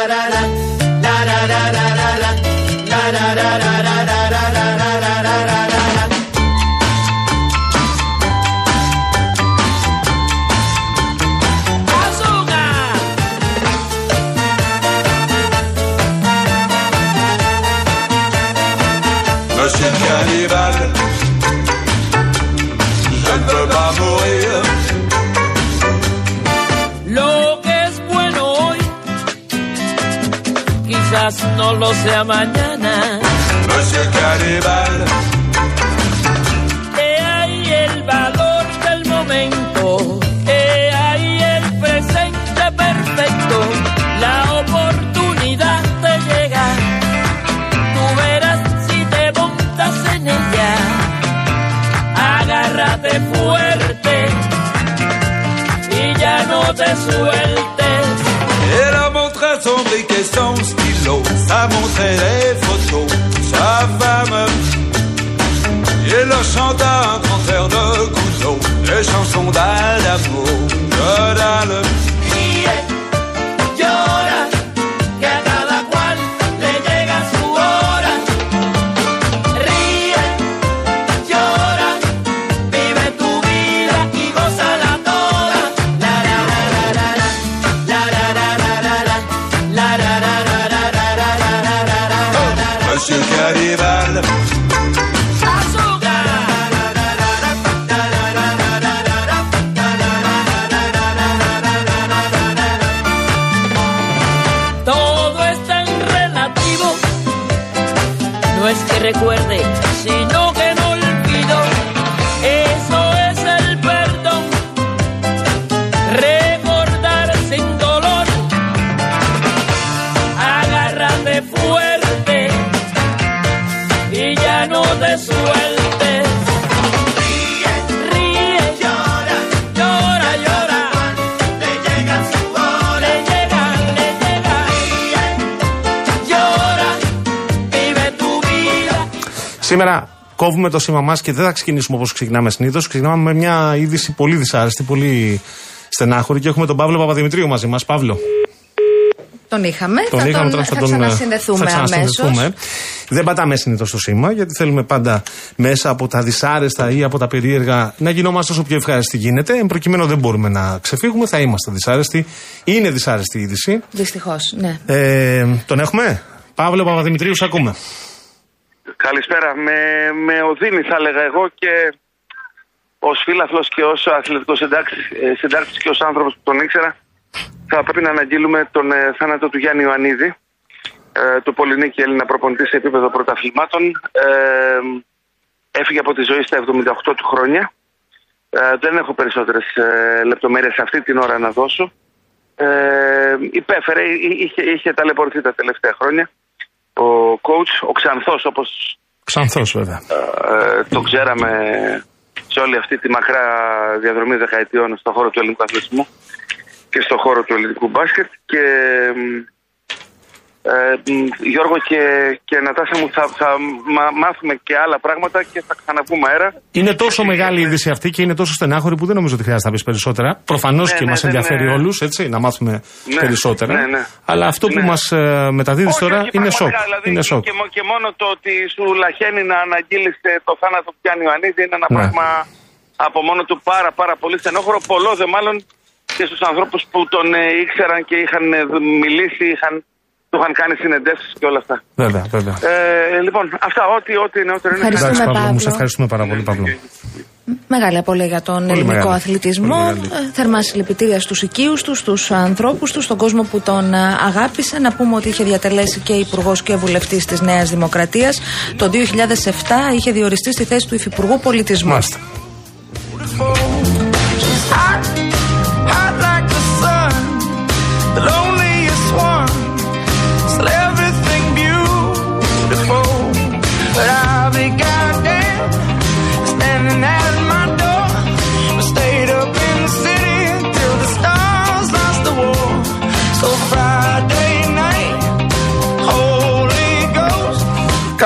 da da da το σήμα μας και δεν θα ξεκινήσουμε όπως ξεκινάμε συνήθως. Ξεκινάμε με μια είδηση πολύ δυσάρεστη, πολύ στενάχωρη και έχουμε τον Παύλο Παπαδημητρίου μαζί μας. Παύλο. Τον είχαμε. Τον θα είχαμε τον, τώρα, θα, θα τον ξανασυνδεθούμε θα ξανασυνδεθούμε. αμέσως. Δεν πατάμε συνήθως το σήμα, γιατί θέλουμε πάντα μέσα από τα δυσάρεστα ή από τα περίεργα να γινόμαστε όσο πιο ευχάριστοι γίνεται. Εν προκειμένου δεν μπορούμε να ξεφύγουμε, θα είμαστε δυσάρεστοι. Είναι δυσάρεστη η είδηση. Δυστυχώς, ναι. Ε, τον έχουμε; Παύλο Παπαδημητρίου, σ' ακούμε. Καλησπέρα. Με, με οδύνη θα έλεγα εγώ και ως φίλαθλος και ως αθλητικός συντάκτη και ως άνθρωπος που τον ήξερα, θα πρέπει να αναγγείλουμε τον ε, θάνατο του Γιάννη Ιωαννίδη, ε, του Πολυνίκη Έλληνα προπονητή σε επίπεδο πρωταθλημάτων. Ε, έφυγε από τη ζωή στα 78 του χρόνια. Ε, δεν έχω περισσότερες ε, λεπτομέρειες αυτή την ώρα να δώσω. Ε, υπέφερε, εί- είχε, είχε ταλαιπωρηθεί τα τελευταία χρόνια. Ο coach, ο Ξανθός όπως Ξανθός, βέβαια. ε, το ξέραμε σε όλη αυτή τη μακρά διαδρομή δεκαετιών στον χώρο του ελληνικού αθλητισμού και στον χώρο του ελληνικού μπάσκετ και μ, ε, μ, Γιώργο και, και Νατάσα μου θα, θα μα- μάθουμε και άλλα πράγματα και θα ξαναπούμε αέρα. Είναι τόσο μεγάλη η είδηση αυτή και είναι τόσο στενάχωρη που δεν νομίζω ότι χρειάζεται να πεις περισσότερα. Προφανώς Ναι, και ναι, μας δεν ενδιαφέρει είναι- όλους, έτσι, να μάθουμε Ναι, περισσότερα. ναι, ναι. Αλλά αυτό που Ναι. μας μεταδίδεις Όχι, τώρα όχι, είναι σοκ. πραγματικά, Δηλαδή, είναι σοκ. Και, μο- και μόνο το ότι σου λαχαίνει να αναγγείλεις ε, το θάνατο του Γιάννη Ιωαννίδη είναι ένα Ναι. πράγμα από μόνο του πάρα πάρα πολύ στενόχωρο. Πολλό δε μάλλον και στους ανθρώπους που τον ε, ήξεραν και είχαν ε, δ- μιλήσει, είχαν, του είχαν κάνει συνεντεύσεις και όλα αυτά. Βέβαια, βέβαια. Ε, λοιπόν, αυτά ό,τι, ό,τι νεότερο είναι. Ευχαριστούμε, Εντάξει, Παύλο, μου Παύλο. σε ευχαριστούμε πάρα πολύ, Παύλο. Μεγάλη απώλεια για τον Πολύ ελληνικό μεγάλη. αθλητισμό. Πολύ μεγάλη. Ε, Θερμά συλληπιτήρια στους οικείους τους, στους ανθρώπους τους, στον κόσμο που τον ε, αγάπησε. Να πούμε ότι είχε διατελέσει και υπουργός και βουλευτής της Νέας Δημοκρατίας. Το 2007 είχε διοριστεί στη θέση του Υφυπουργού Πολιτισμού. Μάλιστα.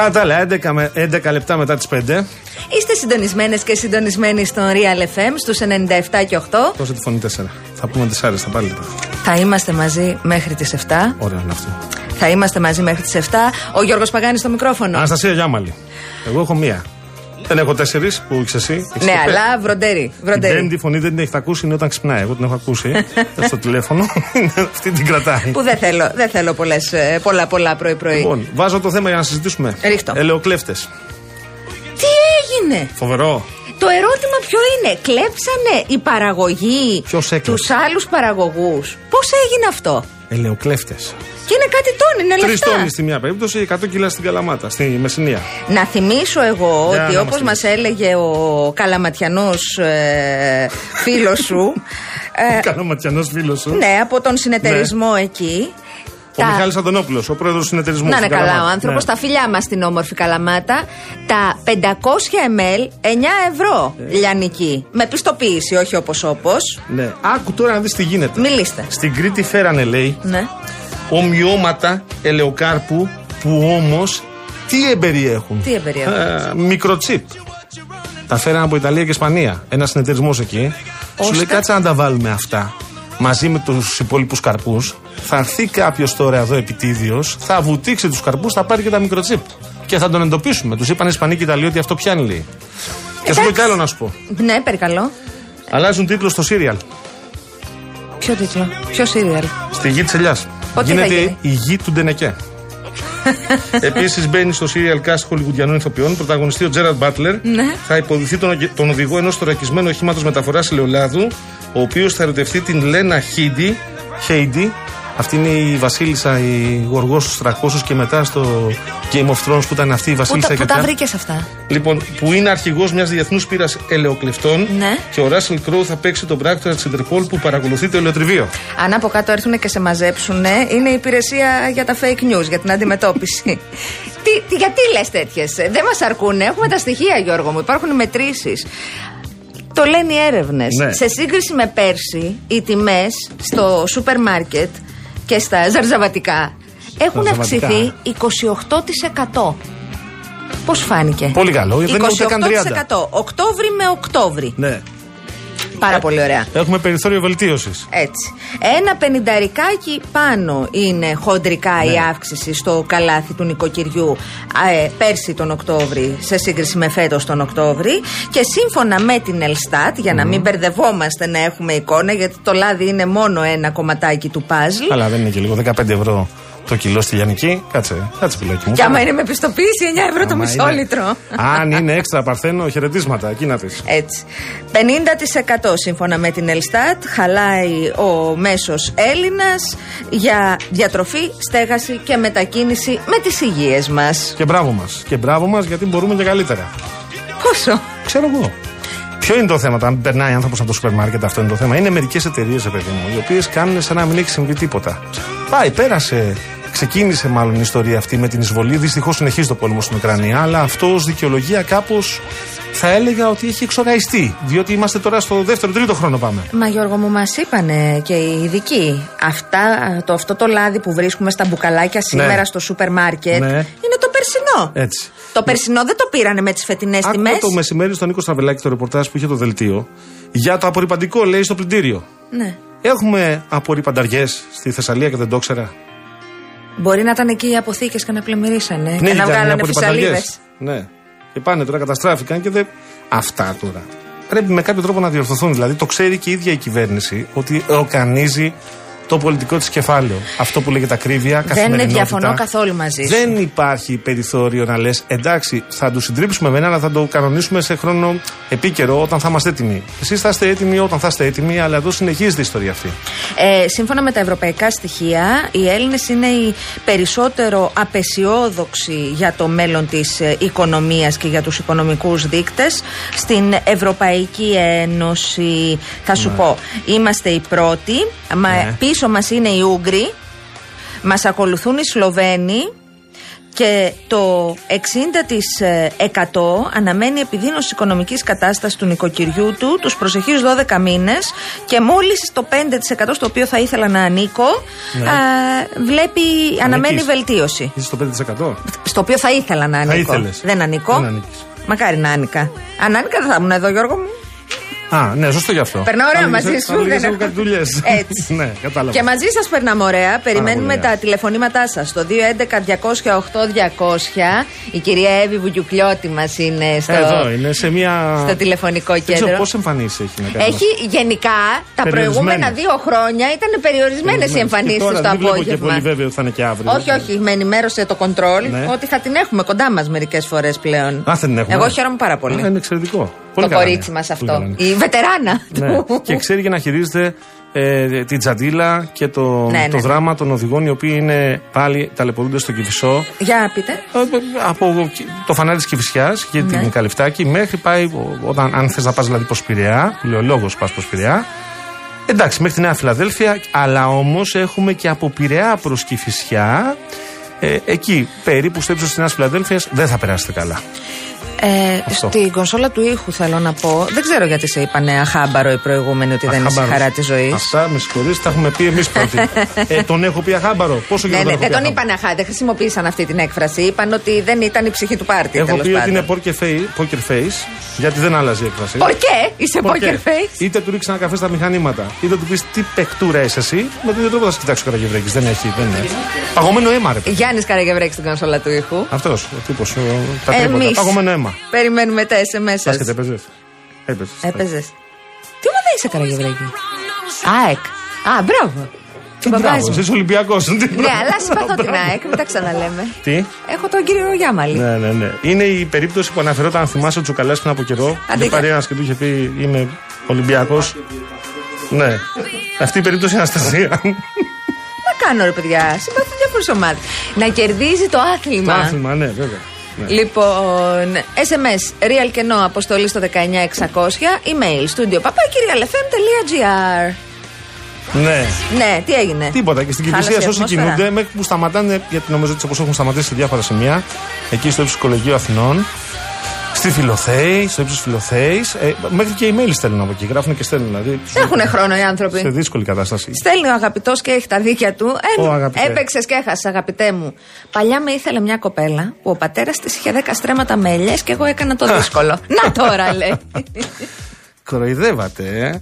Κατάλα, 11, με, 11 λεπτά μετά τις 5. Είστε συντονισμένες και συντονισμένοι στον Real FM στους 97 και 8. Δώσε τη φωνή 4. Θα πούμε 4 στα πάλι. Θα είμαστε μαζί μέχρι τις 7. Ωραία είναι αυτό. Θα είμαστε μαζί μέχρι τις 7. Ο Γιώργος Παγάνης στο μικρόφωνο. Αναστασία Γιάμαλη. Εγώ έχω μία. Δεν έχω τέσσερις που έχεις εσύ. Έχεις ναι, και πέ- αλλά βροντέρι. Την βροντέρι. πέμπτη φωνή δεν την έχετε ακούσει, είναι όταν ξυπνάει. Εγώ την έχω ακούσει στο τηλέφωνο. Αυτή την κρατάει. Που δεν θέλω, δεν θέλω πολλές, ε, πολλά πολλά πρωί-πρωί. Λοιπόν, βάζω το θέμα για να συζητήσουμε. Ρίχτω. Ελαιοκλέφτε. Τι έγινε! Φοβερό. Το ερώτημα ποιο είναι, κλέψανε η παραγωγή Ποιος έκλεψε; τους άλλους παραγωγούς. Πώς έγινε αυτό; Ελαιοκλέφτες. Και είναι κάτι τόνι, είναι Τρεις λεφτά. τόνοι στη μία περίπτωση, 100 κιλά στην Καλαμάτα, στη Μεσσηνία. Να θυμίσω εγώ Για ότι να όπως μας μας έλεγε ο καλαματιανός ε, φίλος σου, ε, Καλαματιανός φίλος σου. ναι, από τον συνεταιρισμό εκεί, Ο Μιχάλης Αντωνόπουλος, ο πρόεδρος του συνεταιρισμού. Να είναι στην καλά ο Καλαμάτα. άνθρωπος. Ναι. Τα φιλιά μας στην όμορφη Καλαμάτα. Τα 500 ml 9 ευρώ λιανική. Με πιστοποίηση, όχι όπως όπως. Ναι. Άκου τώρα να δεις τι γίνεται. Μιλήστε. Στην Κρήτη φέρανε, λέει, Ναι. ομοιώματα ελαιοκάρπου που όμως τι εμπεριέχουν; Τι εμπεριέχουν; Ε, μικροτσίπ. Τα φέρανε από Ιταλία και Ισπανία. Ένας συνεταιρισμός εκεί. Σου Ώστε; λέει κάτσε να τα βάλουμε αυτά μαζί με τους υπόλοιπους καρπούς. Θα έρθει κάποιος τώρα εδώ επιτίδιος, θα βουτήξει τους καρπούς, θα πάρει και τα μικροτσίπ. Και θα τον εντοπίσουμε. Τους είπαν Ισπανοί και Ιταλοί ότι αυτό πιάνει λέει. Και σου πω κι άλλο να σου πω. Ναι, περικαλώ. Αλλάζουν τίτλο στο σύριαλ. Ποιο τίτλο, ποιο σύριαλ. Στη γη της Ελιάς. Ό,τι θα Γίνεται γίνει. η γη του Ντενεκέ. Επίσης μπαίνει στο serial cast χολιγουντιανών ηθοποιών. Πρωταγωνιστή ο Τζέραντ Μπάτλερ. Ναι. Θα υποδηθεί τον, ογε- τον οδηγό ενός θωρακισμένου οχήματο μεταφοράς ελαιολάδου, ο οποίος θα ερωτευτεί την Λένα Χίντι. Χέιντι. Αυτή είναι η Βασίλισσα, η γοργός στους 300 και μετά στο Game of Thrones που ήταν αυτή η Πού Βασίλισσα τα, η πού τα κακιά. βρήκες αυτά; Λοιπόν, που είναι αρχηγός μιας διεθνούς πείρας ελαιοκλεφτών. Ναι. Και ο Ράσελ Κρόου θα παίξει τον πράκτορα της Ιντερπολ που παρακολουθεί το ελαιοτριβείο. Αν από κάτω έρθουν και σε μαζέψουν, είναι η υπηρεσία για τα fake news, για την αντιμετώπιση. τι, τι, γιατί λες τέτοιες; Δεν μας αρκούνε. Έχουμε τα στοιχεία, Γιώργο μου. Υπάρχουν μετρήσεις. Το λένε οι έρευνες. Ναι. Σε σύγκριση με πέρσι, οι τιμές στο σούπερ μάρκετ και στα ζαρζαβατικά έχουν Ζαρζαβατικά. αυξηθεί 28%. Πώς φάνηκε; Πολύ καλό, δεν είναι ούτε καν 28%. Οκτώβρη με Οκτώβρη. Ναι. Πάρα πολύ ωραία. Έχουμε περιθώριο βελτίωσης. Έτσι. Ένα πενηνταρικάκι πάνω είναι χοντρικά η αύξηση στο καλάθι του νοικοκυριού α, ε, πέρσι τον Οκτώβρη σε σύγκριση με φέτος τον Οκτώβρη και σύμφωνα με την Ελστάτ για να μην μπερδευόμαστε να έχουμε εικόνα γιατί το λάδι είναι μόνο ένα κομματάκι του παζλ Αλλά δεν είναι και λίγο. 15 ευρώ το κιλό στη Λιανική. Κάτσε, κάτσε πιλάκι μου. και άμα είναι με πιστοποίηση 9 ευρώ το Άμα μισό είναι- λίτρο. Αν είναι έξτρα παρθένο, χαιρετίσματα. Εκεί να δεις. Έτσι. 50% σύμφωνα με την Ελστάτ χαλάει ο μέσος Έλληνας για διατροφή, στέγαση και μετακίνηση με τις υγείες μας. Και μπράβο μας. Και μπράβο μας γιατί μπορούμε και καλύτερα. Πόσο; Ξέρω εγώ. Ποιο είναι το θέμα, όταν περνάει άνθρωπος από το σούπερ μάρκετ, αυτό είναι το θέμα. Είναι μερικές εταιρείες, παιδί μου, οι οποίες κάνουν σαν να μην έχει συμβεί τίποτα. Πάει, πέρασε. Ξεκίνησε μάλλον η ιστορία αυτή με την εισβολή. Δυστυχώς συνεχίζει το πόλεμο στην Ουκρανία. Αλλά αυτό ως δικαιολογία κάπως θα έλεγα ότι έχει εξοραιστεί. Διότι είμαστε τώρα στο δεύτερο, τρίτο χρόνο πάμε. Μα Γιώργο μου μας είπανε και οι ειδικοί Αυτά, το, αυτό το λάδι που βρίσκουμε στα μπουκαλάκια σήμερα Ναι. στο σούπερ μάρκετ Ναι. είναι το περσινό Έτσι. Το περσινό δεν το πήρανε με τις φετινές Άκουγα τιμές το μεσημέρι στον Νίκο Στραβελάκη το ρεπορτάζ που είχε το δελτίο για το απορριπαντικό, λέει, στο πλυντήριο. ναι. Έχουμε απορριπανταριές στη Θεσσαλία και δεν το ήξερα. Μπορεί να ήταν εκεί οι αποθήκες και να πλημμυρίσανε Και να ήταν οι βγάλανε απορρυπανταριές. φυσαλίδες Ναι. Και πάνε τώρα, καταστράφηκαν και δεν. Αυτά τώρα. Πρέπει με κάποιο τρόπο να διορθωθούν. Δηλαδή το ξέρει και η ίδια η κυβέρνηση ότι ορκανίζει το πολιτικό της κεφάλαιο. Αυτό που λέγεται ακρίβεια, Δεν καθημερινότητα. διαφωνώ καθόλου μαζί σου Δεν υπάρχει περιθώριο να λες εντάξει, θα του συντρίψουμε μένα, αλλά θα το κανονίσουμε σε χρόνο επίκαιρο όταν θα είμαστε έτοιμοι. Εσείς θα είστε έτοιμοι όταν θα είστε έτοιμοι, αλλά εδώ συνεχίζεται η ιστορία αυτή. Ε, σύμφωνα με τα ευρωπαϊκά στοιχεία, οι Έλληνες είναι οι περισσότερο απεσιόδοξοι για το μέλλον της οικονομίας και για τους οικονομικούς δείκτες στην Ευρωπαϊκή Ένωση. Θα σου πω, είμαστε οι πρώτοι. Μα, Ναι. Πίσω μας είναι οι Ούγγροι. Μας ακολουθούν οι Σλοβαίνοι. Και το 60% αναμένει επιδείνωση οικονομικής κατάστασης του νοικοκυριού του τους προσεχείς 12 μήνες και μόλις το 5% στο οποίο θα ήθελα να ανήκω Ναι. α, βλέπει, αναμένει Ανήκεις. βελτίωση. Είσαι στο 5%. Στο οποίο θα ήθελα να Θα ανήκω. ήθελες. Δεν ανήκω. Δεν ανήκεις. Μακάρι να άνοικα. Αν άνοικα δεν θα ήμουν εδώ Γιώργο μου. Α, ναι, σωστό γι' αυτό. Περνάω ωραία Αν μαζί λίγες- σου, αν λίγες δεν έχω έχω- κάτι δουλειές. Έτσι. ναι, κατάλαβα. Και μαζί σας περνάμε ωραία. Περιμένουμε πολύ ωραία. τα τηλεφωνήματά σας στο 211-208-200. Η κυρία Εύη Βουγιουκλιώτη μας είναι στο, Εδώ είναι σε μια. στο τηλεφωνικό Δεν ξέρω κέντρο. πόσε εμφανίσει έχει να κάνει. Έχει γενικά τα Περιορισμένες. προηγούμενα δύο χρόνια ήταν περιορισμένες οι εμφανίσει Και τώρα στο δεν βλέπω και απόγευμα. πολύ βέβαιο ότι θα είναι και αύριο. Όχι, όχι, με ενημέρωσε το κοντρόλ Ναι. ότι θα την έχουμε κοντά μας μερικές φορές πλέον. Α, θα την έχουμε. Εγώ χαίρομαι πάρα πολύ. Α, είναι εξαιρετικό. Το Πολύ καλά κορίτσι είναι. μας Πολύ αυτό. καλά είναι. Η βετεράνα Ναι. του. και ξέρει και να χειρίζεται ε, την τζαντίλα και το, Ναι, το ναι. δράμα των οδηγών οι οποίοι είναι πάλι ταλαιπωρούνται στο Κυφισό. Για πείτε. Ε, Από το φανάρι της Κυφυσιά και Ναι. την Καλυφτάκη μέχρι πάει, ο- όταν, αν θες να πας δηλαδή προς Πειραιά, που λέει ο λόγος πας προς Πειραιά. Εντάξει, μέχρι τη Νέα Φιλαδέλφια, αλλά όμως έχουμε και από Πειραιά προς Κυφυσιά. Ε, εκεί περίπου στο ύψος της Νέας Φιλαδέλφιας δεν θα περάσετε καλά. Ε, Αυτό. στην κονσόλα του ήχου θέλω να πω. Δεν ξέρω γιατί σε είπανε αχάμπαρο οι προηγούμενοι ότι δεν είσαι Αχάμπαρος. χαρά της ζωής. Αυτά με συγχωρείτε, τα έχουμε πει εμείς πρώτοι. ε, τον έχω πει αχάμπαρο. Πόσο Ναι, καιρό ναι, έχω δεν πει τον αχάμπαρο; είπαν αχά, δεν χρησιμοποίησαν αυτή την έκφραση. Είπαν ότι δεν ήταν η ψυχή του πάρτι. Έχω τέλος πει ότι πάντων. είναι poker face, poker face γιατί δεν άλλαζε η έκφραση. Πορκέ, είσαι Πορκέ. poker face. Είτε του ρίξει ένα καφέ στα μηχανήματα, είτε του πεις τι παικτούρα είσαι εσύ. Με τον ίδιο τρόπο θα σε κοιτάξει ο Καραγευρέκης. Δεν έχει, δεν είναι. Παγωμένο αίμα, ρε. Γιάννης Καραγευρέκης στην κονσόλα του ήχου. Αυτός ο τύπος. Τα τρίποτα. Εμείς Παγωμένο αίμα. περιμένουμε τα SMS σα. Μπάσκετ έπαιζες. Έπαιζες. Έπαιζες. Τι ομάδα είσαι, Καραγευρέκη. ΑΕΚ. Α, μπράβο. Του Μπράβο, παπάζ μου. είσαι Ολυμπιακός. Ναι, αλλά συμπαθώ την ΑΕΚ, μην τα ξαναλέμε. Τι; Έχω τον κύριο Γιάμαλη. Ναι, ναι, ναι. Είναι η περίπτωση που αναφερόταν, αν θυμάσαι, ο Τσουκαλάς πριν από καιρό. Άντε, Και πάρει ένας και του είχε πει Είμαι Ολυμπιακός. Ναι. Αυτή η περίπτωση είναι Αναστασία. Να κάνω ρε παιδιά, συμπαθώ διάφορες ομάδες. Να κερδίζει το Το άθλημα. άθλημα, ναι, βέβαια. Ναι. Λοιπόν, SMS, real και no, αποστολή στο 19600, email, studio papakirialfm.gr. Ναι. Ναι, τι έγινε; Τίποτα. Και στην Χάλασε Κυφυσία η όσοι ατμόσφαιρα. κινούνται, μέχρι που σταματάνε, γιατί νομίζω ότι όπως έχουν σταματήσει σε διάφορα σημεία, εκεί στο ύψο Κολεγίου Αθηνών, στη Φιλοθέη, στο ύψος Φιλοθέης, ε, μέχρι και email στέλνουν από εκεί. Γράφουν και στέλνουν. Δηλαδή, τους Έχουν βρίσκουν χρόνο οι άνθρωποι. Σε δύσκολη κατάσταση. Στέλνει ο αγαπητός και έχει τα δίκια του. Ε, Ω, αγαπητέ. Έπαιξες και έχασες, αγαπητέ μου. Παλιά με ήθελε μια κοπέλα που ο πατέρας της είχε 10 στρέμματα με ελιές και εγώ έκανα το δύσκολο. Να τώρα λέει. Κοροϊδεύατε, ε.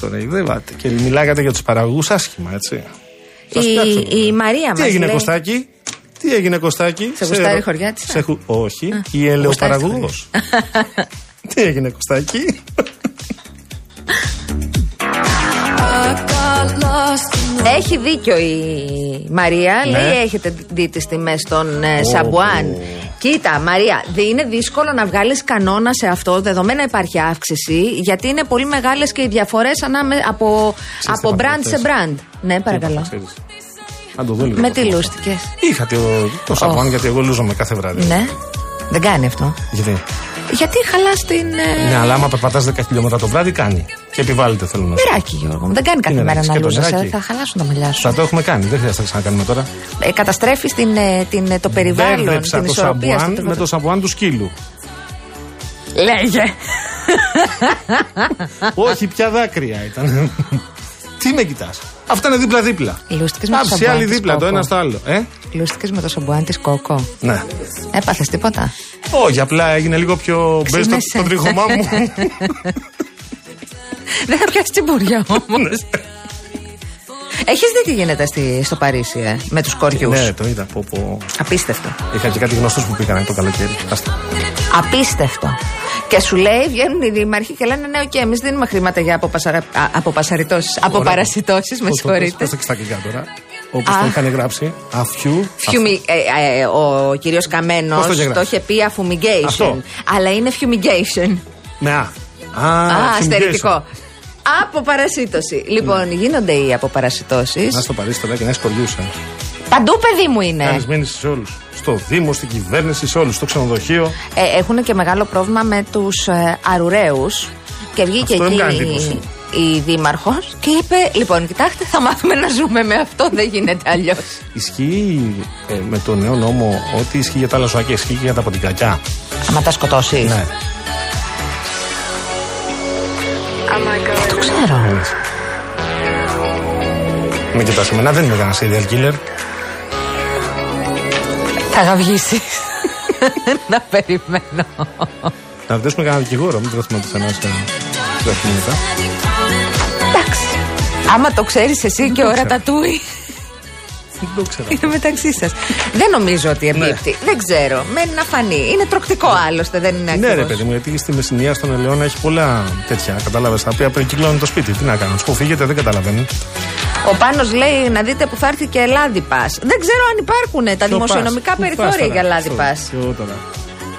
Κοροϊδεύατε. Και μιλάγατε για τους παραγωγούς άσχημα, έτσι. Σας πιάξαμε. η, η Μαρία Τι μας. έγινε, λέει, Κωστάκη; Τι έγινε, Κωστάκη; Σε γουστάρει η χωριά της, Σε α; χου- Όχι. Α, Η ελαιοπαραγωγός. γουστάρεις Τι έγινε, Κωστάκη; Έχει δίκιο η Μαρία. Ναι. Λέει: Έχετε δει τις τιμές των ε, Σαμπουάν. Κοίτα, Μαρία, δεν είναι δύσκολο να βγάλεις κανόνα σε αυτό. Δεδομένα υπάρχει αύξηση, γιατί είναι πολύ μεγάλες και οι διαφορές από, από τι brand θα σε brand. Ναι, παρακαλώ. Ξέρεις. Αν το δω λίγο. Με τι λούστηκες; Είχα το, το σαμπουάν γιατί εγώ λούζομαι κάθε βράδυ. Ναι, δεν κάνει αυτό. Γιατί; Γιατί χαλάς την. ε, Ναι, αλλά άμα περπατάς 10 χιλιόμετρα το βράδυ κάνει. Και επιβάλλεται, θέλω να σου πω. Νεράκι, Γιώργο. μου. Δεν κάνει κάθε Είναι μέρα νεράκι, να σκέτο λούζεσαι. νεράκι. Θα χαλάσουν τα μαλλιά σου. Θα το έχουμε κάνει, δεν χρειάζεται να ξανακάνουμε τώρα. Ε, Καταστρέφεις την, ε, την, ε, το περιβάλλον, Μπέρδεψα την το ισορροπία σαμπουάν στο με το σαμπουάν του σκύλου. Λέγε. Όχι, πια δάκρυα ήταν. Τι με κοιτάς; Αυτά είναι δίπλα-δίπλα. Λούστηκες με το Άψη σαμπουάν άλλη της δίπλα, το Κόκο. ένα στο άλλο. Ε; Λούστηκες με το σαμπουάν της Κόκο. Ναι. Έπαθες τίποτα; Όχι, απλά έγινε λίγο πιο μπες στο, Ξύνεσαι. στο τρίχωμά μου. Δεν θα πιάσεις τσιμπούρια όμως. Ναι. Έχεις δει τι γίνεται στη, στο Παρίσι, ε, με τους κοριούς; ναι, το είδα. Πω, πω. Απίστευτο. Είχα και κάτι γνωστούς που πήγαν το καλοκαίρι. Άστα. Απίστευτο. Και σου λέει, βγαίνουν οι δήμαρχοι και λένε ναι, οκ, εμείς δίνουμε χρήματα για αποπασαρα... α, αποπασαριτώσεις. Αποπαρασιτώσεις, με Πώς το πες, συγχωρείτε. Πες τα στα αγγλικά τώρα. Όπως Α. το είχαν γράψει. Αφιού. Φιουμι... ε, ε, ο κύριος Καμένος Πώς το είχε το γράψει; είχε πει affumigation. Αυτό. Αλλά είναι fumigation. Με α. Α, Α, fumigation. αστερητικό. Αποπαρασίτωση. Λοιπόν, γίνονται οι αποπαρασιτώσεις. Να στο Παρίσι τώρα και να έχεις κοριούς, ε. Παντού, παιδί μου είναι. Κάνεις μήνυση σε όλους. Στο Δήμο, στην κυβέρνηση, σε όλους. Στο ξενοδοχείο. Ε, έχουν και μεγάλο πρόβλημα με τους ε, αρουραίους. Και βγήκε Αυτό δεν εκεί κάνει η, εντύπωση. η δήμαρχος και είπε: Λοιπόν, κοιτάξτε, θα μάθουμε να ζούμε με αυτό. Δεν γίνεται αλλιώς. Ισχύει ε, με το νέο νόμο ότι ισχύει για τα άλλα ζωάκια, ισχύει και για τα ποτικακιά. Άμα τα σκοτώσει. Ναι. Το ξέρω. Είδες. Μην κοιτάς εμένα, δεν είμαι κανένας serial killer. Θα γαυγίσει. να περιμένω. Να ρωτήσουμε κανένα δικηγόρο, μην τρέχουμε πουθενά σε. τρέχουν μετά. Εντάξει. Άμα το ξέρεις εσύ και ο ξέρω. Ρατατούι. Δεν το ξέρω. Είναι μεταξύ σας. Δεν νομίζω ότι εμπίπτει. Δεν ξέρω. Μένει να φανεί. Είναι τροκτικό άλλωστε, δεν είναι Ναι, ρε ακριβώς. παιδί μου, γιατί στη Μεσσηνία στον Ελαιώνα έχει πολλά τέτοια. Κατάλαβες τα οποία περικυκλώνουν το σπίτι. Τι να κάνω, του φύγετε, δεν καταλαβαίνουν. Ο Πάνος λέει να δείτε που θα έρθει και Ελλάδα Πας. Δεν ξέρω αν υπάρχουν τα Ποιο δημοσιονομικά πας, πού πας περιθώρια τώρα, για Ελλάδα αυτό, Πας. ποιο τώρα.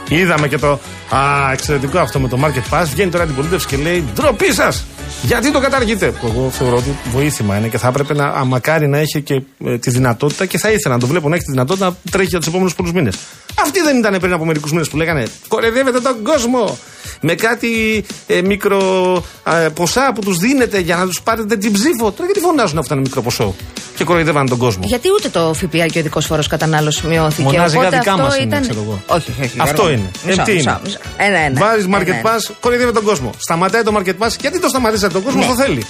Είδαμε και το α, εξαιρετικό αυτό με το Market Pass. Βγαίνει τώρα την πολίτευση και λέει Ντροπή σας! Γιατί το καταργείτε; Που εγώ θεωρώ ότι βοήθημα είναι και θα έπρεπε να α, μακάρι να έχει και ε, τη δυνατότητα και θα ήθελα να το βλέπω να έχει τη δυνατότητα να τρέχει για τους επόμενους πολλούς μήνες. Αυτοί δεν ήταν πριν από μερικούς μήνες που λέγανε Κορεδεύετε τον κόσμο με κάτι ε, μικρο ε, ποσά που τους δίνετε για να τους πάρετε την ψήφο. Τώρα γιατί φωνάζουν αυτό ένα μικρό ποσό και κοροϊδεύαν τον κόσμο; Γιατί ούτε το ΦΠΑ και ο ειδικός φόρος κατανάλωση μειώθηκε. Μονάζικα οπότε δικά αυτό μας είναι, ήταν... ξέρω εγώ. Όχι, όχι, όχι. Αυτό Γιώργο. είναι. Μισό, Ε, τι μισό, είναι; μισό. Ένα, ένα. Βάζεις Ένα, market ένα. pass, κοροϊδεύει τον κόσμο. Σταματάει το market pass. Γιατί το σταματήσατε τον κόσμο, Ναι. το θέλει.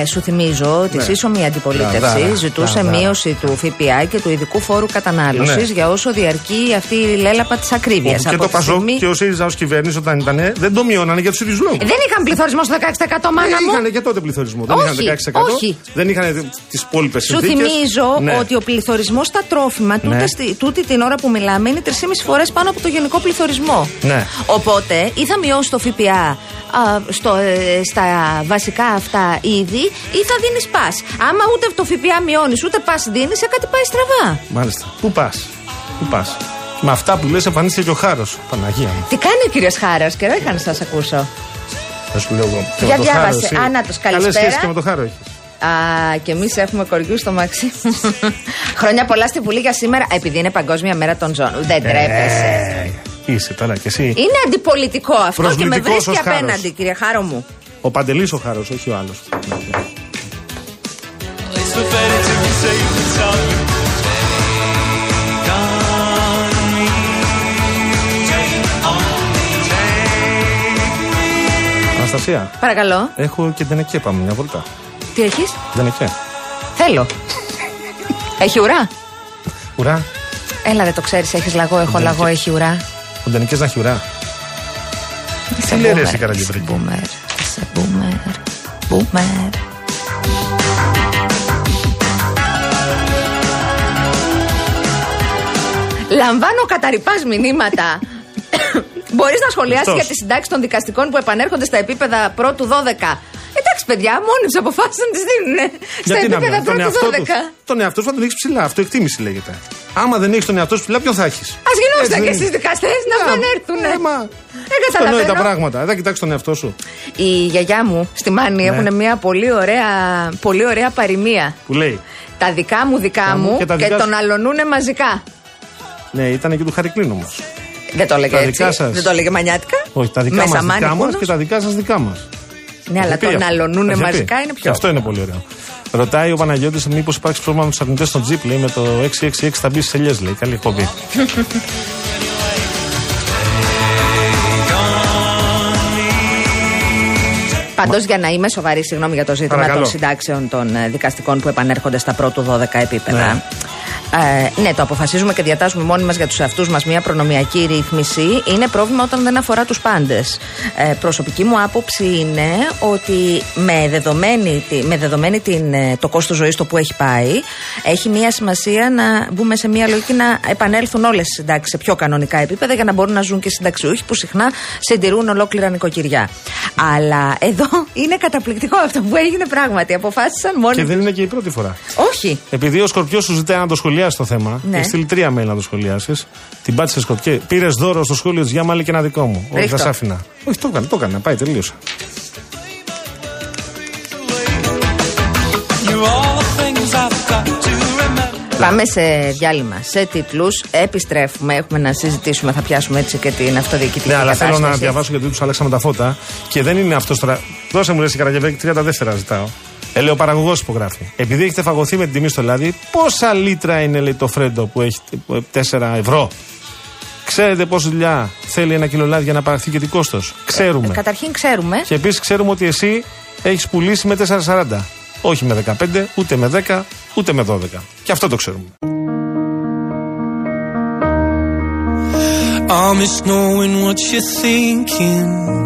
Ε, σου θυμίζω ότι η Ναι. σύσσωμη αντιπολίτευση Δάρα, ζητούσε δάρα. μείωση του ΦΠΑ και του ειδικού φόρου κατανάλωσης Ναι. για όσο διαρκεί αυτή η λέλαπα της ακρίβειας. Όπου και το Παζόκ και ο ΣΥΡΙΖΑ ως κυβέρνηση όταν ήταν, δεν το μειώνανε για τους ίδιους λόγους. Δεν είχαν πληθωρισμό στο 16% μάνα Δεν μου. είχαν και τότε πληθωρισμό. Δεν Όχι, είχαν 16%. όχι. Δεν είχαν τις υπόλοιπες Σου θυμίζω ότι ο πληθωρισμός στα τρόφιμα τούτε Ναι. στη- τούτη την ώρα που μιλάμε είναι 3,5 φορές πάνω από το γενικό πληθωρισμό. Ναι. Οπότε ή θα μειώσει το ΦΠΑ α, στο, ε, στα βασικά αυτά είδη ή θα δίνεις πας. Άμα ούτε το ΦΠΑ μειώνεις ούτε πας δίνεις, σε κάτι πάει στραβά. Μάλιστα. Πού πας; Πού πας; Με αυτά που λες, εμφανίστηκε και ο Χάρος. Παναγία μου. Τι κάνει ο κύριος Χάρα, καιρό είχα να σας ακούσω. Θα σου λέω εγώ. Και Για με το Χάρο, διάβασε. εσύ. Α, να τους, Καλές καλησπέρα. σχέσεις και με το Χάρο έχεις. Α, και εμείς έχουμε κοριού στο μαξί. Χρόνια πολλά στη Βουλή για σήμερα, επειδή είναι Παγκόσμια Μέρα των Ζώων. Δεν τρέπεσαι. Ε, Είσαι τώρα κι εσύ. Είναι αντιπολιτικό αυτό και με Προσβλητικός βρίσκει ως χάρος. απέναντι, κύριε Χάρο μου. Ο Παντελής ο Χάρος, όχι ο άλλος. It's so better to be safe than sorry. Take on me. Take on me. Αναστασία, Παρακαλώ. έχω και την εκεί πάμε μια βολτά. Τι έχεις, Δεν εκεί. Θέλω. Έχει ουρά; Ουρά. Έλα, δεν το ξέρεις, έχεις λαγό, έχω λαγό, έχει ουρά. Ο Ντενικές να έχει ουρά. Είσαι λέει, ρε, boomer, εσύ, Καραγευρίκη. Είσαι boomer, Είσαι boomer. Boomer. Λαμβάνω καταρρυπάς μηνύματα. Μπορείς να σχολιάσεις Χριστός. για τη συντάξη των δικαστικών που επανέρχονται στα επίπεδα πρώτου 12. Εντάξει, παιδιά, μόνοι του αποφάσισαν να τις δίνουν. Στα Γιατί να επίπεδα μην, τον πρώτου εαυτό 12. του. Τον εαυτό σου θα τον έχεις ψηλά. Αυτοεκτίμηση λέγεται. Άμα δεν έχεις τον εαυτό σου ψηλά, ποιον θα έχεις; Α γινόταν και στι δικαστές να επανέλθουν. Ε, μα. Δεν Στο νόη τα καταλαβαίνω. πράγματα. Δεν κοιτάξεις τον εαυτό σου. Η γιαγιά μου στη Μάνη Ναι. έχουν μια πολύ ωραία, πολύ ωραία παροιμία. Που λέει; Τα δικά μου δικά Τα μου μου και και, τα δικά τον σου. αλωνούνε μαζικά. Ναι, ήταν και του Χαρικλίν όμως. Δεν το έλεγε Τα έτσι. δικά σας. Δεν το έλεγε μανιάτικα. Όχι, τα δικά Μέσα μας Μάνη δικά μας Κούνος. και τα δικά σας δικά μας. Ναι, αλλά τον αλωνούνε μαζικά είναι Και πιο. αυτό είναι πολύ ωραίο. Ρωτάει ο Παναγιώτης μήπως υπάρξει πρόβλημα με τους αρνητές στον Τζιπ, λέει με το 666 θα μπεις στις ελιές, λέει. Καλή εκπομπή. Πάντως, για να είμαι σοβαρή, συγγνώμη για το ζήτημα Παρακαλώ. των συντάξεων των ε, δικαστικών που επανέρχονται στα πρώτου 12 επίπεδα. Ναι. Ε, ναι, το αποφασίζουμε και διατάσσουμε μόνοι μας για τους εαυτούς μας μια προνομιακή ρύθμιση. Είναι πρόβλημα όταν δεν αφορά τους πάντες. Ε, προσωπική μου άποψη είναι ότι με δεδομένη, τη- με δεδομένη την, ε, το κόστος ζωής το που έχει πάει, έχει μια σημασία να μπούμε σε μια λογική να επανέλθουν όλες οι συντάξεις σε πιο κανονικά επίπεδα για να μπορούν να ζουν και οι συνταξιούχοι που συχνά συντηρούν ολόκληρα νοικοκυριά. Αλλά εδώ είναι καταπληκτικό αυτό που έγινε πράγματι. Αποφάσισαν μόνοι Και δεν είναι και η πρώτη φορά. Όχι. Επειδή ο Σκορπιός σου ζητάει να το σχολιάσει το θέμα, Ναι. έχεις στείλει τρία mail να το σχολιάσεις. Την πάτησες Σκορπιέ. Πήρες δώρο στο σχόλιο της Γιάμαλη και ένα δικό μου. Όχι, Ρίχτω. θα σ' άφηνα. Όχι, το έκανε, το έκανε. Πάει, τελείωσε. You are the things I've got to remember. Πάμε σε διάλειμμα, σε τίτλους. Επιστρέφουμε. Έχουμε να συζητήσουμε. Θα πιάσουμε έτσι και την αυτοδιοικητική Ναι, αλλά θέλω κατάσταση. να διαβάσω γιατί του άλλαξαμε τα φώτα. Και δεν είναι αυτό τώρα. Δώσε μου λες η Καραγεβέκη 34 ζητάω. Ελαιοπαραγωγό υπογράφει. Επειδή έχετε φαγωθεί με την τιμή στο λάδι, πόσα λίτρα είναι λέει, το φρέντο που έχει ε, 4 ευρώ; Ξέρετε πόση δουλειά θέλει ένα κιλό λάδι για να παραχθεί και τι κόστος; Ξέρουμε. Ε, Καταρχήν ξέρουμε. Και επίσης ξέρουμε ότι εσύ έχεις πουλήσει με 4,40. Όχι με 15, ούτε με 10, ούτε με 12. Και αυτό το ξέρουμε. I miss knowing what you're thinking.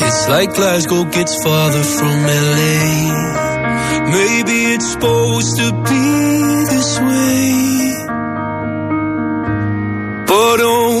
It's like Glasgow gets farther from LA. Maybe it's supposed to be this way. But oh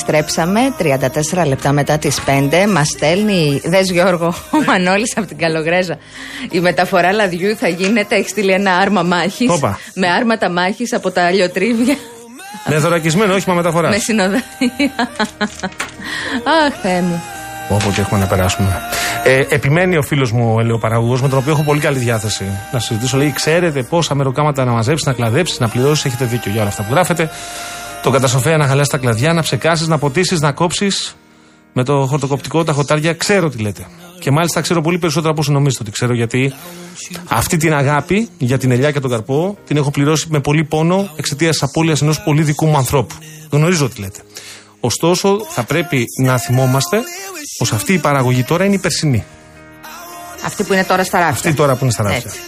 Επιστρέψαμε 34 λεπτά μετά τις 5. Μας στέλνει, δες Γιώργο, ο Μανώλης από την Καλογρέζα. Η μεταφορά λαδιού θα γίνεται, έχεις στείλει ένα άρμα μάχης. Όπα. Με άρματα μάχης από τα αλλιοτρίβια. Με θωρακισμένο όχημα μεταφοράς. με συνοδεία. Αχ, Θεέ μου. Όποτε έχουμε να περάσουμε. Ε, επιμένει ο φίλος μου ο ελαιοπαραγωγό, με τον οποίο έχω πολύ καλή διάθεση να συζητήσω. Λέει: Ξέρετε πόσα μεροκάματα να μαζέψεις, να κλαδέψεις, να πληρώσεις. Έχετε δίκιο για όλα αυτά που γράφετε. Το κατασοφέα να χαλάσει τα κλαδιά, να ψεκάσεις, να ποτίσεις, να κόψεις. Με το χορτοκοπτικό, τα χωτάρια, ξέρω τι λέτε. Και μάλιστα ξέρω πολύ περισσότερα από όσο νομίζετε ότι ξέρω, γιατί αυτή την αγάπη για την ελιά και τον καρπό την έχω πληρώσει με πολύ πόνο εξαιτίας τη απώλειας ενός πολύ δικού μου ανθρώπου. Γνωρίζω τι λέτε. Ωστόσο, θα πρέπει να θυμόμαστε πως αυτή η παραγωγή τώρα είναι η περσινή. Αυτή που είναι τώρα στα ράφια. Αυτή τώρα που είναι στα ράφια. Έτσι.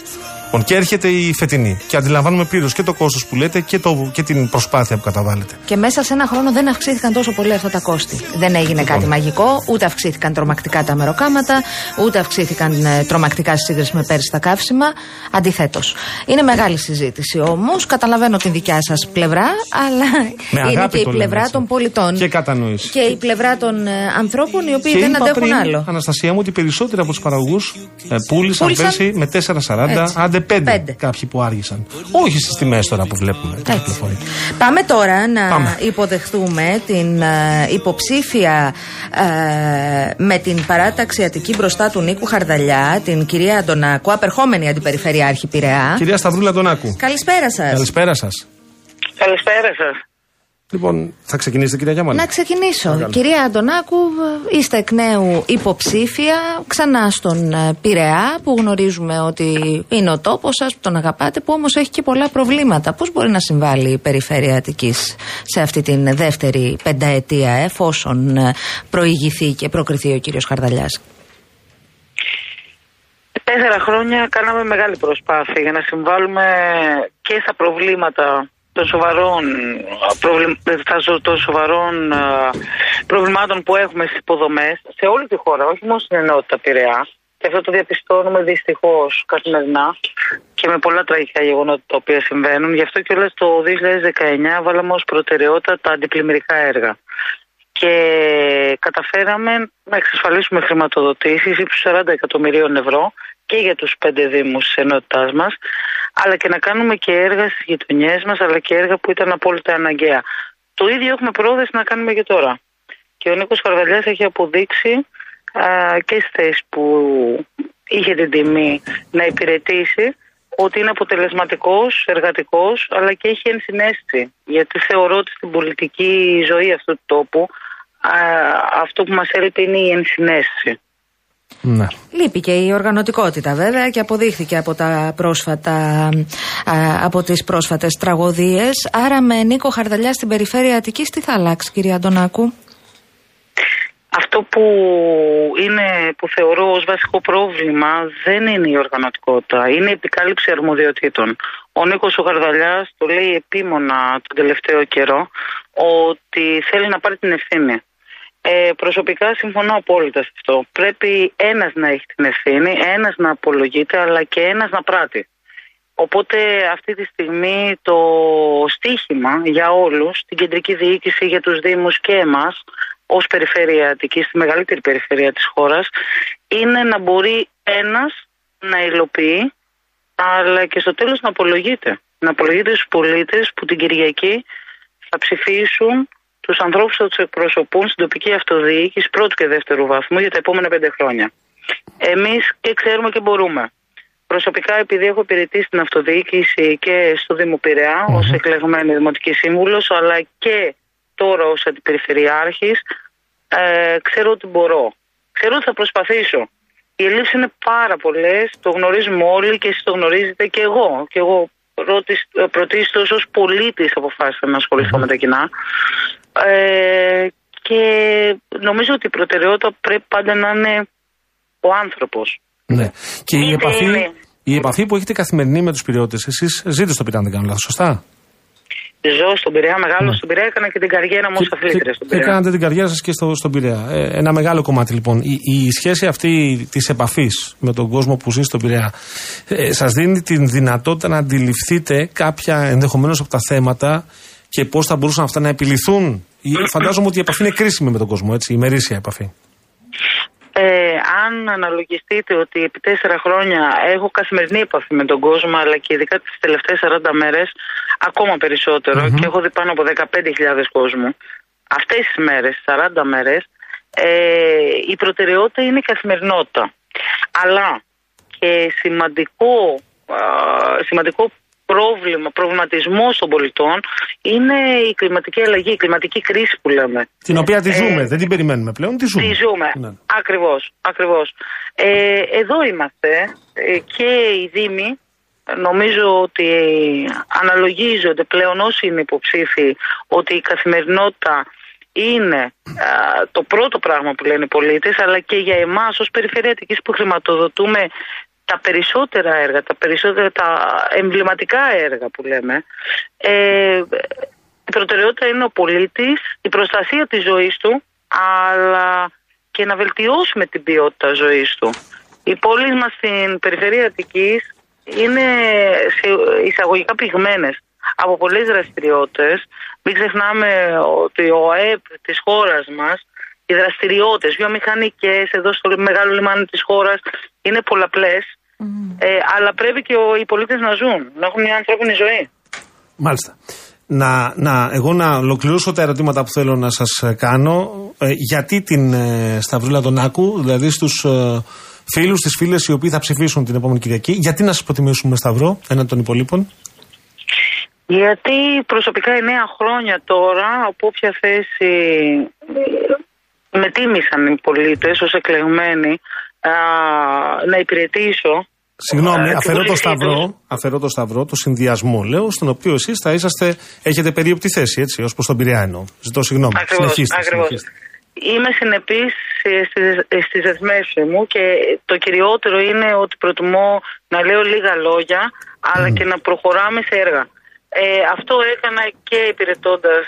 Λοιπόν, και έρχεται η φετινή. Και αντιλαμβάνουμε πλήρως και το κόστος που λέτε και, το, και την προσπάθεια που καταβάλλετε. Και μέσα σε ένα χρόνο δεν αυξήθηκαν τόσο πολύ αυτά τα κόστη. Δεν έγινε κάτι μαγικό, ούτε αυξήθηκαν τρομακτικά τα μεροκάματα, ούτε αυξήθηκαν ε, τρομακτικά στη σύγκριση με πέρυσι τα καύσιμα. Αντιθέτως. Είναι μεγάλη συζήτηση όμως. Καταλαβαίνω την δικιά σας πλευρά, αλλά Με είναι αγάπη και η το λέμε πλευρά έτσι. των πολιτών. Και κατανόηση. Και η πλευρά των ε, ανθρώπων οι οποίοι Και δεν είπα αντέχουν πριν, άλλο. Αναστασία μου, ότι περισσότεροι από τους παραγωγούς ε, πούλησαν Πούλησαν. πέρσι με 4,40, Έτσι. άντε 5 Πέντε. κάποιοι που άργησαν. Όχι στις τιμές τώρα που βλέπουμε. τα Έτσι. κυκλοφορεί. Πάμε τώρα να Πάμε. υποδεχτούμε την ε, υποψήφια ε, με την παράταξη Αττική μπροστά του Νίκου Χαρδαλιά, την κυρία Αντωνάκου, απερχόμενη αντιπεριφερειάρχη Πειραιά. Κυρία Σταυρούλα Τονάκου. Καλησπέρα σας. Καλησπέρα σας. Καλησπέρα σας. Λοιπόν, θα ξεκινήσετε, κυρία Γιάμαλη. Να ξεκινήσω. Κυρία Αντωνάκου, ε, είστε εκ νέου υποψήφια ξανά στον ε, Πειραιά, που γνωρίζουμε ότι είναι ο τόπος σας, που τον αγαπάτε, που όμως έχει και πολλά προβλήματα. Πώς μπορεί να συμβάλλει η Περιφέρεια Αττικής σε αυτή την δεύτερη πενταετία, εφόσον ε, προηγηθεί και προκριθεί ο κύριος Χαρδαλιάς; Τέσσερα χρόνια κάναμε μεγάλη προσπάθεια για να συμβάλλουμε και στα προβλήματα των σοβαρών, προβλη- στα ζω- των σοβαρών α, προβλημάτων που έχουμε στις υποδομές σε όλη τη χώρα, όχι μόνο στην ενότητα Πειραιά. Και αυτό το διαπιστώνουμε δυστυχώς καθημερινά και με πολλά τραγικά γεγονότα τα οποία συμβαίνουν. Γι' αυτό και όλα το 2019 βάλαμε ως προτεραιότητα τα αντιπλημμυρικά έργα και καταφέραμε να εξασφαλίσουμε χρηματοδοτήσεις ύψους 40 εκατομμυρίων ευρώ και για τους πέντε δήμους της ενότητάς μας, αλλά και να κάνουμε και έργα στις γειτονιές μας, αλλά και έργα που ήταν απόλυτα αναγκαία. Το ίδιο έχουμε πρόθεση να κάνουμε και τώρα. Και ο Νίκος Καρβαλιάς έχει αποδείξει α, και στις θέσεις που είχε την τιμή να υπηρετήσει ότι είναι αποτελεσματικός, εργατικός, αλλά και έχει ενσυναίσθηση. Γιατί θεωρώ ότι στην πολιτική ζωή αυτού του τόπου α, αυτό που μας έλειπε είναι η ενσυναίσθηση. Ναι. Λείπει και η οργανωτικότητα βέβαια και αποδείχθηκε από, τα πρόσφατα, α, από τις πρόσφατες τραγωδίες. Άρα με Νίκο Χαρδαλιά στην περιφέρεια Αττικής τι θα αλλάξει κυρία Αντωνάκου; Αυτό που είναι που θεωρώ ως βασικό πρόβλημα δεν είναι η οργανωτικότητα, είναι η επικάλυψη αρμοδιοτήτων. Ο Νίκος ο Χαρδαλιάς το λέει επίμονα τον τελευταίο καιρό ότι θέλει να πάρει την ευθύνη. Ε, προσωπικά συμφωνώ απόλυτα σε αυτό. Πρέπει ένας να έχει την ευθύνη, ένας να απολογείται, αλλά και ένας να πράττει. Οπότε αυτή τη στιγμή το στίχημα για όλους, την κεντρική διοίκηση για τους Δήμους και εμάς, ως περιφέρεια Αττικής, στη μεγαλύτερη περιφέρεια της χώρας, είναι να μπορεί ένας να υλοποιεί, αλλά και στο τέλος να απολογείται. Να απολογείται στους πολίτες που την Κυριακή θα ψηφίσουν τους ανθρώπους που τους εκπροσωπούν στην τοπική αυτοδιοίκηση πρώτου και δεύτερου βαθμού για τα επόμενα πέντε χρόνια. Εμείς και ξέρουμε και μπορούμε. Προσωπικά, επειδή έχω υπηρετήσει στην αυτοδιοίκηση και στο Δήμο Πειραιά ως εκλεγμένη δημοτική σύμβουλος, αλλά και τώρα ως αντιπεριφερειάρχης, ε, ξέρω ότι μπορώ. Ξέρω ότι θα προσπαθήσω. Οι ελλείψεις είναι πάρα πολλές, το γνωρίζουμε όλοι και εσείς το γνωρίζετε και εγώ. Και εγώ πρώτης- ε, πρωτίστως ως πολίτης αποφάσισα να ασχοληθώ με τα κοινά. Ε, και νομίζω ότι η προτεραιότητα πρέπει πάντα να είναι ο άνθρωπος. ναι. Και η Είτε επαφή, είναι- η επαφή που έχετε καθημερινή με τους πυριώτε, εσείς ζείτε στο Πειραιά, αν δεν κάνω λάθος, σωστά; Ζω στον Πειραιά, μεγάλο στον Πειραιά, έκανα και την καριέρα μου ως αθλήτρια στον και Πειραιά. κάνατε την καριέρα σας και στο, στον Πειραιά. Ε, ένα μεγάλο κομμάτι λοιπόν. Η, η σχέση αυτή της επαφής με τον κόσμο που ζει στον Πειραιά ε, σας δίνει την δυνατότητα να αντιληφθείτε κάποια ενδεχομένως από τα θέματα και πώς θα μπορούσαν αυτά να επιληθούν. Ή- Φαντάζομαι ότι η επαφή είναι κρίσιμη με τον κόσμο, έτσι, η μερίσια επαφή. Ε, αν αναλογιστείτε ότι επί τέσσερα χρόνια έχω καθημερινή επαφή με τον κόσμο, αλλά και ειδικά τις τελευταίες 40 μέρες, ακόμα περισσότερο, και έχω δει πάνω από 15.000 κόσμου, αυτές τις μέρες, 40 μέρες, ε, η προτεραιότητα είναι η καθημερινότητα. Αλλά και σημαντικό, α, σημαντικό πρόβλημα, προβληματισμό των πολιτών είναι η κλιματική αλλαγή, η κλιματική κρίση που λέμε. Την οποία τη Ε, ζούμε, δεν την περιμένουμε πλέον, τη ζούμε. Τη ζούμε. Ναι. Ακριβώς, ακριβώς. Ε, εδώ είμαστε ε, και οι Δήμοι νομίζω ότι αναλογίζονται πλέον όσοι είναι υποψήφοι ότι η καθημερινότητα είναι α, το πρώτο πράγμα που λένε οι πολίτες αλλά και για εμάς ως περιφερειατικής που χρηματοδοτούμε τα περισσότερα έργα, τα περισσότερα τα εμβληματικά έργα που λέμε ε, η προτεραιότητα είναι ο πολίτης, η προστασία της ζωής του αλλά και να βελτιώσουμε την ποιότητα ζωής του. Οι πόλεις μας στην περιφερεια Αττικής είναι σε- εισαγωγικά πυγμένες από πολλές δραστηριότητες. Μην ξεχνάμε ότι ο ΑΕΠ της χώρας μας, οι δραστηριότητες βιομηχανικές εδώ στο μεγάλο λιμάνι της χώρας είναι πολλαπλές. Ε, αλλά πρέπει και ο- οι πολίτες να ζουν, να έχουν μια ανθρώπινη ζωή. Μάλιστα. Να, να, εγώ να ολοκληρώσω τα ερωτήματα που θέλω να σας ε, κάνω. Ε, γιατί την ε, Σταυρούλα τον Άκου, δηλαδή στους ε, φίλους, τις φίλες οι οποίοι θα ψηφίσουν την επόμενη Κυριακή, γιατί να σας προτιμήσουμε Σταυρό έναν των υπολείπων; Γιατί προσωπικά εννέα χρόνια τώρα, από όποια θέση ε, με τίμησαν οι πολίτες ως εκλεγμένοι α, να υπηρετήσω. Συγγνώμη, ε, την αφαιρώ το πολιτική Σταυρό, τους. αφαιρώ το Σταυρό, το συνδυασμό λέω, στον οποίο εσείς θα είσαστε, έχετε περίοπτη θέση, έτσι, ως προς τον Πειραιά εννοώ. Ζητώ συγγνώμη. Ακριβώς, συνεχίστε, ακριβώς. συνεχίστε. Είμαι συνεπής ε, στις, ε, στις δεσμεύσεις μου και το κυριότερο είναι ότι προτιμώ να λέω λίγα λόγια αλλά και να προχωράμε σε έργα. Ε, αυτό έκανα και υπηρετώντας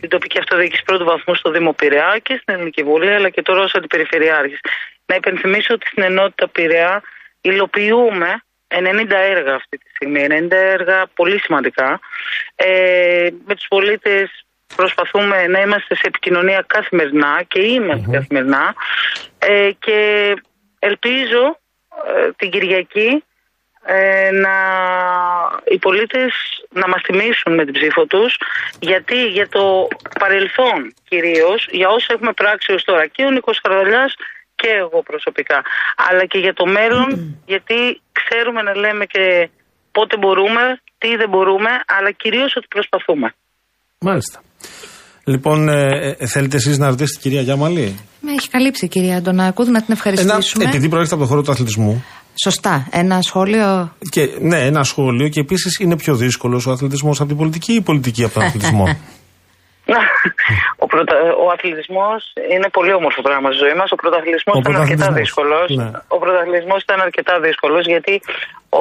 την τοπική αυτοδιοίκηση πρώτου βαθμού στο Δήμο Πειραιά και στην Ελληνική Βουλή, αλλά και τώρα ως αντιπεριφερειάρχης. Να υπενθυμίσω ότι στην ενότητα Πειραιά υλοποιούμε 90 έργα αυτή τη στιγμή. 90 έργα πολύ σημαντικά. Ε, με τους πολίτες προσπαθούμε να είμαστε σε επικοινωνία καθημερινά και είμαστε καθημερινά ε, και ελπίζω ε, την Κυριακή ε, να οι πολίτες να μας τιμήσουν με την ψήφο τους γιατί για το παρελθόν κυρίως για όσα έχουμε πράξει ως τώρα και ο Νίκος Χαρδαλιάς και εγώ προσωπικά. Αλλά και για το μέλλον, γιατί ξέρουμε να λέμε και πότε μπορούμε, τι δεν μπορούμε, αλλά κυρίως ότι προσπαθούμε. Μάλιστα. Λοιπόν, ε, ε, θέλετε εσείς να ρωτήσετε την κυρία Γιάμαλη; Με έχει καλύψει η κυρία Αντωνάκου, να την Ένα, ευχαριστήσουμε. επειδή προέρχεται από το χώρο του αθλητισμού. Σωστά. Ένα σχόλιο; Και, ναι, ένα σχόλιο και επίσης είναι πιο δύσκολος ο αθλητισμός από την πολιτική ή η πολιτική από τον αθλητισμό; ο, πρωτα... ο αθλητισμός είναι πολύ όμορφο πράγμα στη ζωή μας. Ο πρωταθλητισμός Ο ήταν αρκετά πρωταθλητισμός, δύσκολος. ναι. Ο πρωταθλητισμός ήταν αρκετά δύσκολος γιατί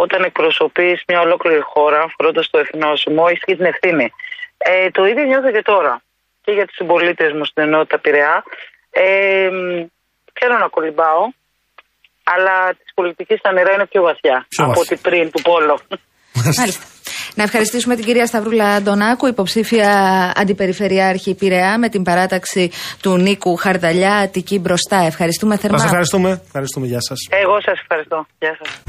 όταν εκπροσωπείς μια ολόκληρη χώρα φορώντας το εθνόσημο έχεις και την ευθύνη. Ε, το ίδιο νιώθω και τώρα και για τους συμπολίτες μου στην ενότητα Πειραιά. Ε, μ, θέλω να κολυμπάω, αλλά της πολιτικής τα νερά είναι πιο βαθιά Πιο από βαθιά. ότι πριν του πόλο. Μάλιστα. Να ευχαριστήσουμε την κυρία Σταυρούλα Αντωνάκου, υποψήφια αντιπεριφερειάρχη Πειραιά, με την παράταξη του Νίκου Χαρδαλιά, Αττική μπροστά. Ευχαριστούμε θερμά. Σας ευχαριστούμε. Ευχαριστούμε. Γεια σας. Εγώ σας ευχαριστώ. Γεια σας.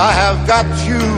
I have got you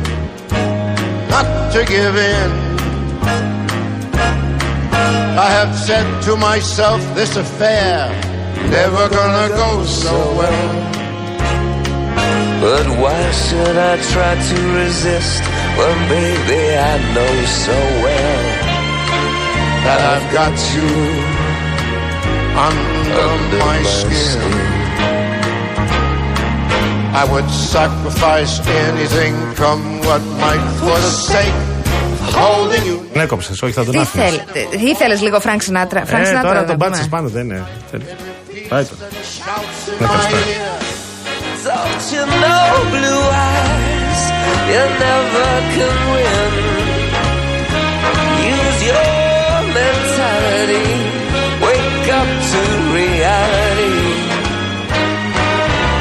not to give in. I have said to myself, this affair never gonna go so well. But why should I try to resist when, baby, I know so well That I've got you under, under my, skin. I would sacrifice anything, come what might, for the sake of holding you. Ναι, κόψε, όχι, θα τον Τι άφηνε. θέλετε, ήθελε λίγο Φρανκ Σινάτρα. Φρανκ Ε, Σινάτρα τώρα δεν τον πούμε. πάτησε πάνω, δεν είναι. Θέλει. Πάει τώρα. Shouts in Ναι, my ευχαριστώ. ear. Don't you know, blue eyes, you never can win. Use your mentality, wake up to reality.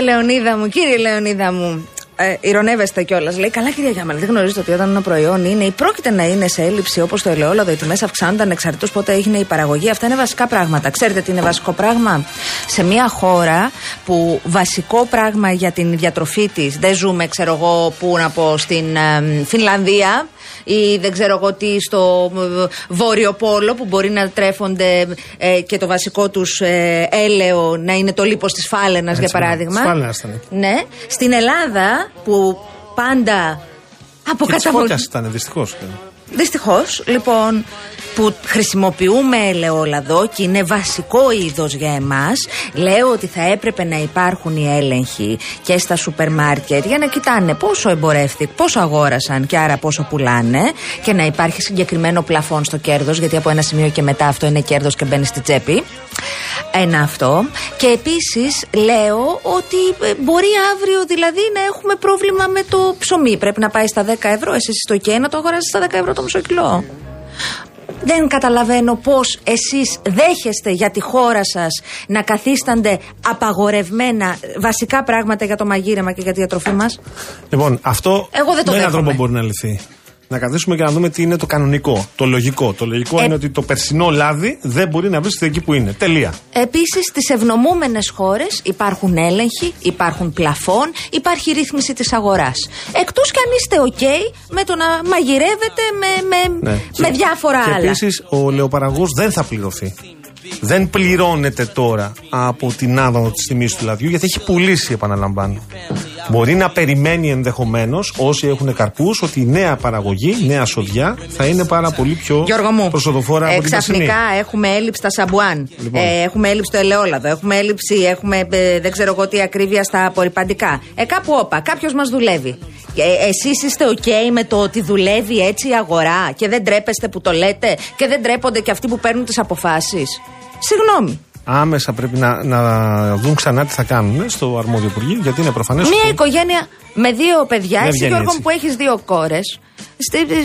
Λεωνίδα μου, κύριε Λεωνίδα μου. Ε, ηρωνεύεστε κιόλας. Λέει: Καλά, κυρία Γιάμαλη, δεν γνωρίζετε ότι όταν ένα προϊόν είναι ή πρόκειται να είναι σε έλλειψη όπως το ελαιόλαδο, οι τιμέ αυξάνονται ανεξαρτήτως πότε έγινε η παραγωγή. Αυτά είναι βασικά πράγματα. Ξέρετε τι είναι βασικό πράγμα; Σε μια χώρα που βασικό πράγμα για την διατροφή της δεν ζούμε, ξέρω εγώ, πού να πω, στην ε, Φινλανδία ή δεν ξέρω εγώ τι στο ε, Βόρειο Πόλο που μπορεί να τρέφονται ε, και το βασικό τους ε, έλαιο να είναι το λίπος της φάλαινας για Έτσι, ναι. παράδειγμα. Της φάλαινας ήταν. Ναι. Στην Ελλάδα που πάντα Και της αποκαταβολ... φώκιας ήταν, δυστυχώς. Δυστυχώς, λοιπόν, που χρησιμοποιούμε ελαιόλαδο και είναι βασικό είδος για εμάς, λέω ότι θα έπρεπε να υπάρχουν οι έλεγχοι και στα σούπερ μάρκετ για να κοιτάνε πόσο εμπορεύτηκαν, πόσο αγόρασαν και άρα πόσο πουλάνε και να υπάρχει συγκεκριμένο πλαφόν στο κέρδος, γιατί από ένα σημείο και μετά αυτό είναι κέρδος και μπαίνει στη τσέπη. Ένα αυτό. Και επίσης λέω ότι ε, μπορεί αύριο δηλαδή να έχουμε πρόβλημα με το ψωμί. Πρέπει να πάει στα 10 ευρώ. Εσεί στο ΚΕ να το αγοράσετε στα 10 ευρώ το μισό κιλό. Δεν καταλαβαίνω πώς εσείς δέχεστε για τη χώρα σας να καθίστανται απαγορευμένα βασικά πράγματα για το μαγείρεμα και για τη διατροφή μας. Λοιπόν, αυτό Εγώ δεν το με έναν δέχομαι. τρόπο μπορεί να λυθεί. Να καθίσουμε και να δούμε τι είναι το κανονικό, το λογικό. Το λογικό Ε, είναι ότι το περσινό λάδι δεν μπορεί να βρίσκεται εκεί που είναι. Τελεία. Επίσης στις ευνομούμενες χώρες υπάρχουν έλεγχοι, υπάρχουν πλαφόν, υπάρχει ρύθμιση της αγοράς. Εκτός κι αν είστε ok με το να μαγειρεύετε με, με, Ναι. με διάφορα και άλλα. επίσης ο λεωπαραγό δεν θα πληρωθεί. Δεν πληρώνεται τώρα από την άδοδο της τιμής του λαδιού γιατί έχει πουλήσει, επαναλαμβάνω. Μπορεί να περιμένει ενδεχομένως όσοι έχουν καρπούς ότι η νέα παραγωγή, η νέα σοδιά θα είναι πάρα πολύ πιο Γιώργο μου, προσοδοφόρα ε, από την περσινή. ξαφνικά έχουμε έλλειψη στα σαμπουάν. Λοιπόν. Ε, έχουμε έλλειψη στο ελαιόλαδο. Έχουμε έλλειψη, έχουμε ε, δεν ξέρω εγώ τι ακρίβεια στα απορριπαντικά. Ε, κάπου όπα, κάποιος μας δουλεύει. Ε, Εσείς είστε OK με το ότι δουλεύει έτσι η αγορά και δεν τρέπεστε που το λέτε και δεν τρέπονται και αυτοί που παίρνουν τις αποφάσεις; Συγγνώμη. Άμεσα πρέπει να, να δουν ξανά τι θα κάνουν στο αρμόδιο Υπουργείο, γιατί είναι προφανές. Μια οικογένεια με δύο παιδιά, Δεν εσύ βγαίνει Γιώργο έτσι. μου, που έχεις δύο κόρες,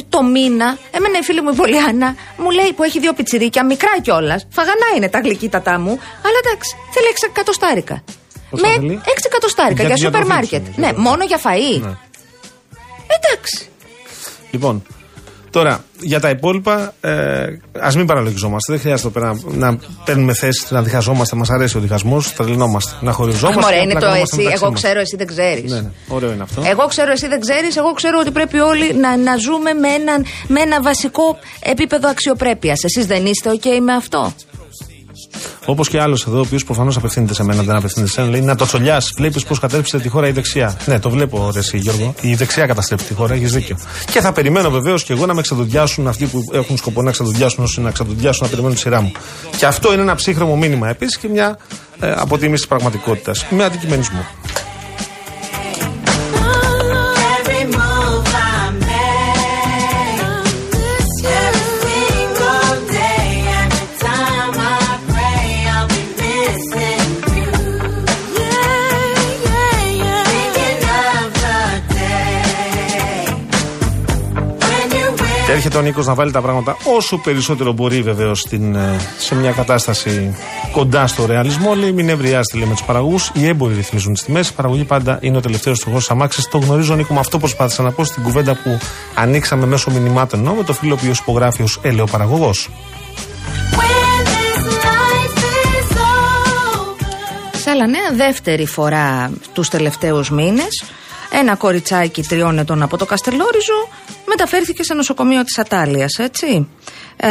το μήνα, εμένα η φίλη μου η Πολιάννα μου λέει που έχει δύο πιτσιρίκια, μικρά κιόλας. Φαγανά είναι τα γλυκύτατά μου, αλλά εντάξει, θέλει 6 εκατοστάρικα. Πόσα Με θέλει; 6 εκατοστάρικα Για για, τη σούπερ διατροφή μάρκετ. της, Ναι, για- μόνο για φαΐ. Ναι. Εντάξει. Λοιπόν, τώρα για τα υπόλοιπα, ε, ας μην παραλογιζόμαστε. Δεν χρειάζεται εδώ πέρα να, να παίρνουμε θέση, να διχαζόμαστε. Μας αρέσει ο διχασμός, τρελνόμαστε. Να Αχ, χωριζόμαστε. μωρέ, να είναι το πλακωνόμαστε εσύ. μεταξύ Εγώ μας. ξέρω, εσύ δεν ξέρεις. Ναι, ναι, ωραίο είναι αυτό. Εγώ ξέρω, εσύ δεν ξέρεις. Εγώ ξέρω ότι πρέπει όλοι να, να ζούμε με, έναν, με ένα βασικό επίπεδο αξιοπρέπειας. Εσείς δεν είστε OK με αυτό; Όπως και άλλος εδώ, ο οποίος προφανώς απευθύνεται σε μένα, δεν απευθύνεται σε μένα, λέει Να το τσολιά, βλέπεις πώς κατέρριψε τη χώρα η δεξιά. Ναι, το βλέπω, ρε, εσύ, Γιώργο. Η δεξιά καταστρέφει τη χώρα, έχεις δίκιο. Και θα περιμένω βεβαίως και εγώ να με ξεδοντιάσουν αυτοί που έχουν σκοπό να ξεδοντιάσουν όσοι να ξεδοντιάσουν, να περιμένουν τη σειρά μου. Και αυτό είναι ένα ψύχρεμο μήνυμα επίσης και μια ε, αποτίμηση της πραγματικότητας. Με αντικειμενισμό. Έρχεται ο Νίκος να βάλει τα πράγματα όσο περισσότερο μπορεί βεβαίως σε μια κατάσταση κοντά στο ρεαλισμό. Λέει: Μην ευριάζετε λέει, με τους παραγωγούς. Οι έμποροι ρυθμίζουν τις τιμές. Η παραγωγή πάντα είναι ο τελευταίος τροχό της αμάξης. Το γνωρίζω, Νίκο, με αυτό προσπάθησα να πω στην κουβέντα που ανοίξαμε μέσω μηνυμάτων ενώ με το φίλο που υπογράφει ως ελαιοπαραγωγό. when this life is over. Σε άλλα νέα, δεύτερη φορά τους τελευταίους μήνες, ένα κοριτσάκι τριών ετών από το Καστελόριζο μεταφέρθηκε σε νοσοκομείο της Ατάλειας, έτσι. Ε,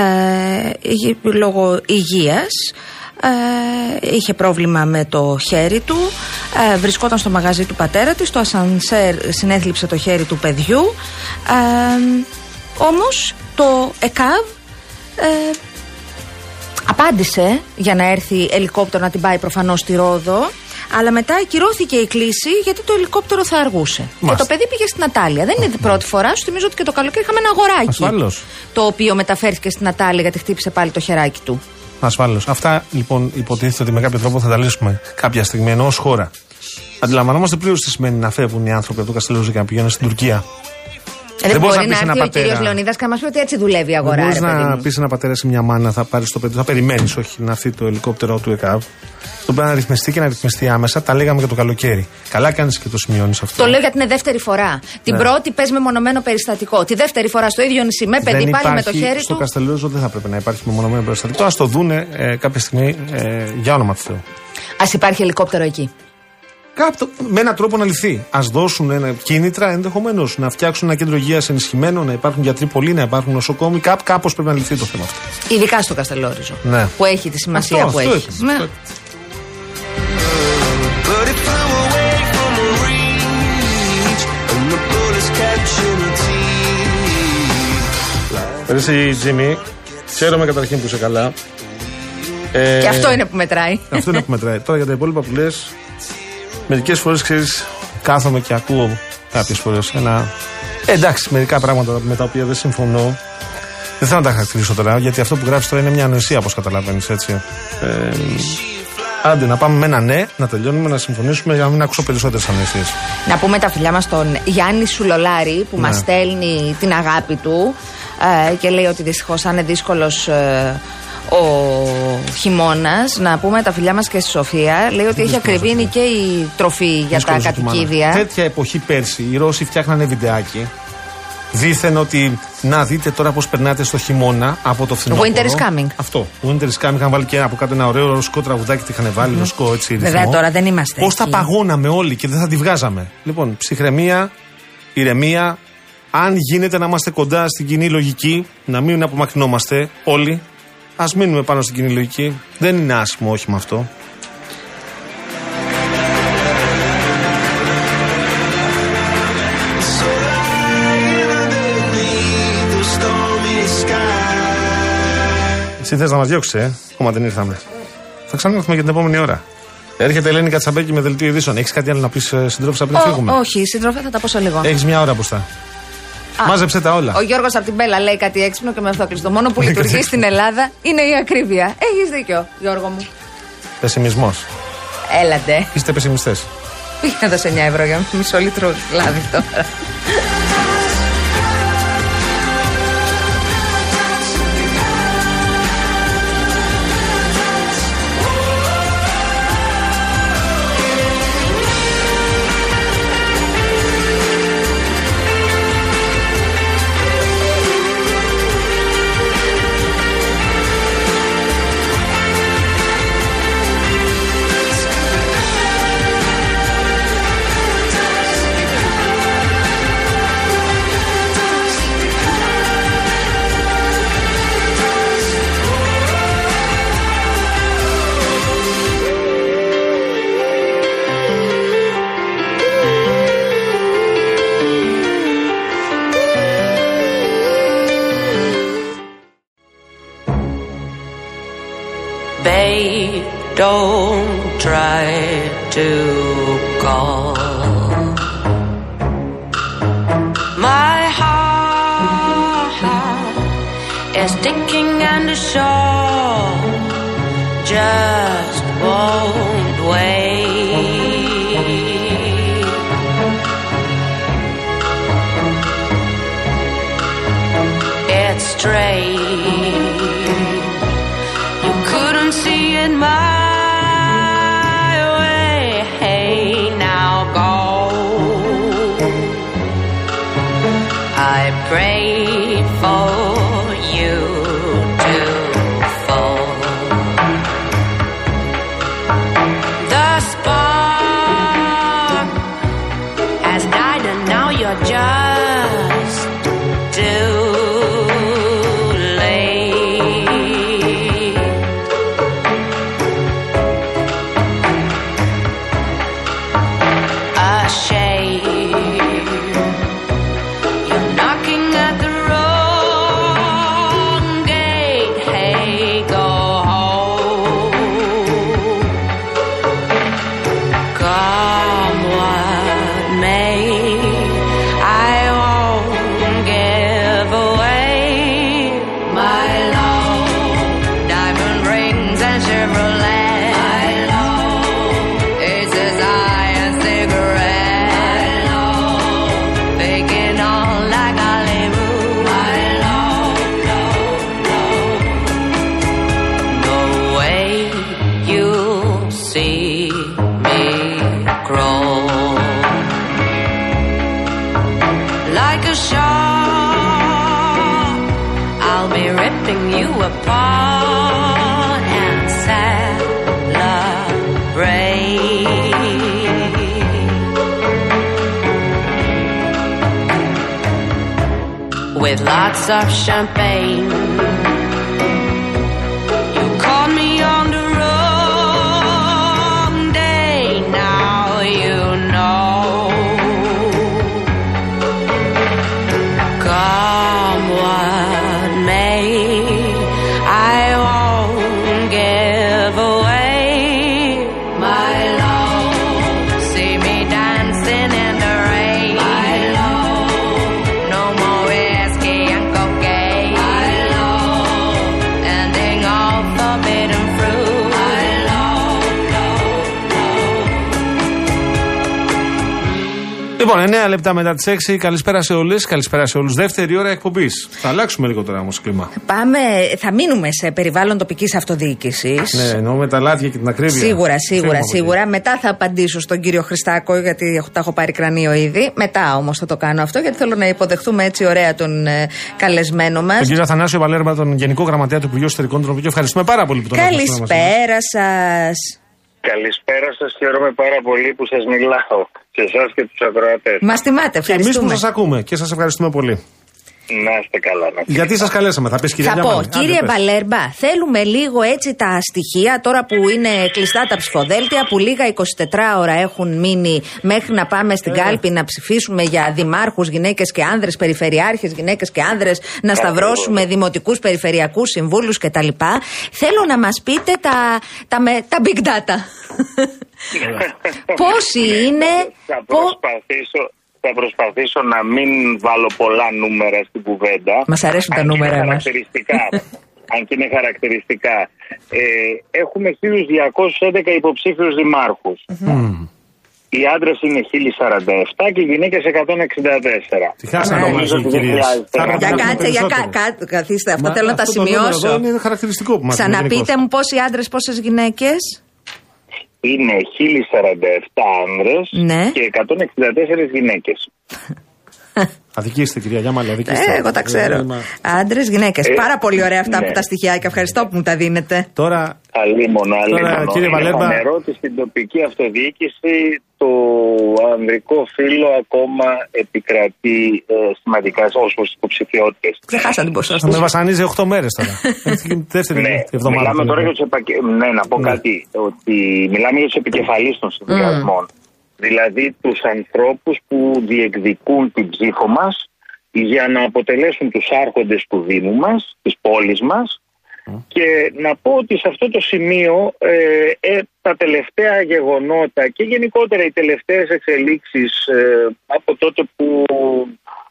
είχε- λόγω υγείας, ε, είχε πρόβλημα με το χέρι του, ε, βρισκόταν στο μαγαζί του πατέρα της, το ασανσέρ συνέθλιψε το χέρι του παιδιού, ε, όμως το ΕΚΑΒ ε, απάντησε για να έρθει ελικόπτερο να την πάει προφανώς στη Ρόδο. Αλλά μετά ακυρώθηκε η κλίση γιατί το ελικόπτερο θα αργούσε. Και Μάλιστα. το παιδί πήγε στην Ατάλια. Δεν είναι η πρώτη φορά. Σου θυμίζω ότι και το καλοκαίρι είχαμε ένα αγοράκι. Ασφαλώς. Το οποίο μεταφέρθηκε στην Ατάλια γιατί χτύπησε πάλι το χεράκι του. Ασφαλώ. Αυτά λοιπόν υποτίθεται ότι με κάποιο τρόπο θα τα λύσουμε κάποια στιγμή ενώ ως χώρα. Αντιλαμβανόμαστε πλήρως τι σημαίνει να φεύγουν οι άνθρωποι από το Καστελόριζο και να πηγαίνουν στην Τουρκία. Ε, δεν μπορείς μπορεί να να πεις έρθει ένα ο κύριος πατέρα. Λεωνίδας και να μας πει ότι έτσι δουλεύει η αγορά. Δεν ρε μπορεί παιδί να μου. πεις ένα πατέρα ή μια μάνα, θα πάρεις το παιδί, θα περιμένεις, όχι να έρθει το ελικόπτερο του ΕΚΑΒ. Το πρέπει να ρυθμιστεί και να ρυθμιστεί άμεσα. Τα λέγαμε και το καλοκαίρι. Καλά κάνεις και το σημειώνεις αυτό. Το λέω γιατί είναι δεύτερη φορά. Την Ναι. πρώτη πες με μονομένο περιστατικό. Τη δεύτερη φορά στο ίδιο νησί με παιδί δεν πάλι με το υπάρχει- χέρι στο του. Καστελόριζο δεν θα πρέπει να υπάρχει μεμονωμένο περιστατικό. Α το δούνε ε, κάποια στιγμή ε, για όνομα του Θεού. Α υπάρχει ελικόπτερο εκεί. Κάπου, με έναν τρόπο να λυθεί. Α δώσουν ένα, κίνητρα ενδεχομένως να φτιάξουν ένα κέντρο υγείας ενισχυμένο, να υπάρχουν γιατροί πολλοί, να υπάρχουν νοσοκόμοι. Κάπου κάπως πρέπει να λυθεί το θέμα αυτό. Ειδικά στο Καστελόριζο. Ναι. Που έχει τη σημασία Αυτό, που αυτό έχει. έχει. Ναι. Αυτό Εσύ, Τζίμι, χαίρομαι καταρχήν που είσαι καλά. Ε, Και αυτό είναι που μετράει. Αυτό είναι που μετράει. Τώρα για τα υπόλοιπα που λες, μερικές φορές ξέρεις, κάθομαι και ακούω κάποιες φορές ένα. Ε, εντάξει, μερικά πράγματα με τα οποία δεν συμφωνώ. Δεν θέλω να τα χαρακτηρίσω τώρα, γιατί αυτό που γράφεις τώρα είναι μια ανοησία, όπως καταλαβαίνεις, έτσι. Ε, άντε, να πάμε με ένα ναι, να τελειώνουμε, να συμφωνήσουμε για να μην ακούσω περισσότερες ανοησίες. Να πούμε τα φιλιά μας στον Γιάννη Σουλολάρη που Ναι. μας στέλνει την αγάπη του ε, και λέει ότι δυστυχώς αν είναι δύσκολος ο χειμώνας. Να πούμε τα φιλιά μας και στη Σοφία. Λέει ότι έχει ακριβήνει και η τροφή για τα κατοικίδια. Τέτοια εποχή πέρσι, οι Ρώσοι φτιάχνανε βιντεάκι. Δήθεν ότι να δείτε τώρα πώς περνάτε στο χειμώνα από το φθινόπωρο. Winter is coming. Αυτό. Winter is coming. Είχαν βάλει και από κάτω ένα ωραίο ρωσικό τραγουδάκι. Τι είχαν βάλει, ρωσικό έτσι. Βέβαια, ρυθμό. τώρα δεν είμαστε Πώς τα εκεί. παγώναμε όλοι και δεν θα τη βγάζαμε. Λοιπόν, ψυχραιμία, ηρεμία. Αν γίνεται να είμαστε κοντά στην κοινή λογική, να μην απομακρυνόμαστε όλοι, ας μείνουμε πάνω στην κοινή λογική. Δεν είναι άσχημο όχημα αυτό. Εσύ θες να μας διώξεις, ε. Ακόμα δεν ήρθαμε. Θα ξανάρθουμε για την επόμενη ώρα. Έρχεται η Ελένη Κατσαμπέκη με δελτίο ειδήσεων. Έχεις κάτι άλλο να πεις, ε, συντρόφισα πριν φύγουμε; Όχι, συντρόφισα θα τα πω λίγο. Έχεις μια ώρα μπροστά. Α, Μάζεψε τα όλα. Ο Γιώργος από την Μπέλα λέει κάτι έξυπνο και με αυτό κλειστό. Το μόνο που Ναι, λειτουργεί κάτι στην Ελλάδα είναι η ακρίβεια. Έχεις δίκιο, Γιώργο μου. Πεσημισμός. Έλατε. Είστε πεσημιστές. Πήγα να δώσω 9 ευρώ για μισό λίτρο λάδι τώρα. Don't try to call. My heart is ticking and the sure just won't wait. It's strange. You couldn't see it my of champagne. Λοιπόν, 9 λεπτά μετά τις 6. Καλησπέρα σε όλες. Καλησπέρα σε όλους. Δεύτερη ώρα εκπομπής. Θα αλλάξουμε λίγο τώρα όμως κλίμα. Πάμε, θα μείνουμε σε περιβάλλον τοπικής αυτοδιοίκησης. Ναι, εννοώ με τα λάδια και την ακρίβεια. Σίγουρα, Φύγουμε σίγουρα, από εκεί. σίγουρα. Μετά θα απαντήσω στον κύριο Χριστάκο, γιατί έχω- τα έχω πάρει κρανίο ήδη. Μετά όμως θα το κάνω αυτό, γιατί θέλω να υποδεχτούμε έτσι ωραία τον ε, καλεσμένο μας. Τον κύριο Αθανάσιο Βαλέρμα, τον Γενικό Γραμματέα του Υπουργείου Εσωτερικών, τον οποίο ευχαριστούμε πάρα πολύ που τον έχουμε σήμερα μαζί. Καλησπέρα σας. Καλησπέρα σας. Χαίρομαι πάρα πολύ που σας μιλάω. Σε εσάς και τους ακροατές. Μας τιμάτε, Και εμείς που ευχαριστούμε. σας ακούμε και σας ευχαριστούμε πολύ. Να είστε καλά. Να Γιατί σας καλέσαμε, θα πεις κυρία Θα πω, Διαμάνη. Άντε, κύριε πες. Βαλέρμπα, θέλουμε λίγο έτσι τα στοιχεία τώρα που είναι κλειστά τα ψηφοδέλτια, που λίγα 24 ώρα έχουν μείνει μέχρι να πάμε Ε. στην κάλπη να ψηφίσουμε για δημάρχους, γυναίκες και άνδρες, περιφερειάρχες, γυναίκες και άνδρες, να σταυρώσουμε δημοτικούς περιφερειακούς συμβούλους κτλ. Θέλω να μας πείτε τα, τα, με- τα big data. Πόσοι είναι. Θα πο- προσπαθήσω, θα προσπαθήσω να μην βάλω πολλά νούμερα στην κουβέντα. Μας αρέσουν τα Αν και νούμερα είναι εμάς. χαρακτηριστικά. αν και είναι χαρακτηριστικά. Ε, έχουμε 1.211 υποψήφιους δημάρχους. Οι άντρες είναι 1047 και οι γυναίκες 164. Τι χάσαμε Ναι. μαζί, Νομίζω ότι δεν κυρίες. χρειάζεται να- Για Έχουμε κάτσε, για κα, περισσότερο. κα- καθίστε, αυτό Μα θέλω να τα αυτό το νούμερο σημειώσω. εδώ Είναι χαρακτηριστικό που μας Ξαναπείτε μου πόσοι άντρες, πόσες γυναίκες. Είναι 1047 άνδρες Ναι. και 164 γυναίκες. Αδικήστε, κυρία Γιάμαλη, αδικήστε. Ε, εγώ τα ξέρω. Ε, μα- Άντρες, γυναίκες. Ε, Πάρα πολύ ωραία αυτά ναι. που τα στοιχειάκια. Ευχαριστώ που μου τα δίνετε. Τώρα, Αλίμονο, αλίμονο. κύριε Είναι Βαλέμπα- φανερό ότι στην τοπική αυτοδιοίκηση το ανδρικό φύλλο ακόμα επικρατεί ε, σημαντικά ως υποψηφιότητες. Ξεχάσα την θα με ποσόστοση. βασανίζει 8 μέρες τώρα. Έτσι, Δεύτερη Ναι, εβδομάδα. μιλάμε που τώρα είναι. για τους επακε... Ναι, να πω Ναι. κάτι. Ότι μιλάμε για τους επικεφαλείς των συνδυασμών. Δηλαδή τους ανθρώπους που διεκδικούν την ψήφο μας για να αποτελέσουν τους άρχοντες του Δήμου μας, της πόλης μας. Και να πω ότι σε αυτό το σημείο ε, ε, τα τελευταία γεγονότα και γενικότερα οι τελευταίες εξελίξεις ε, από τότε που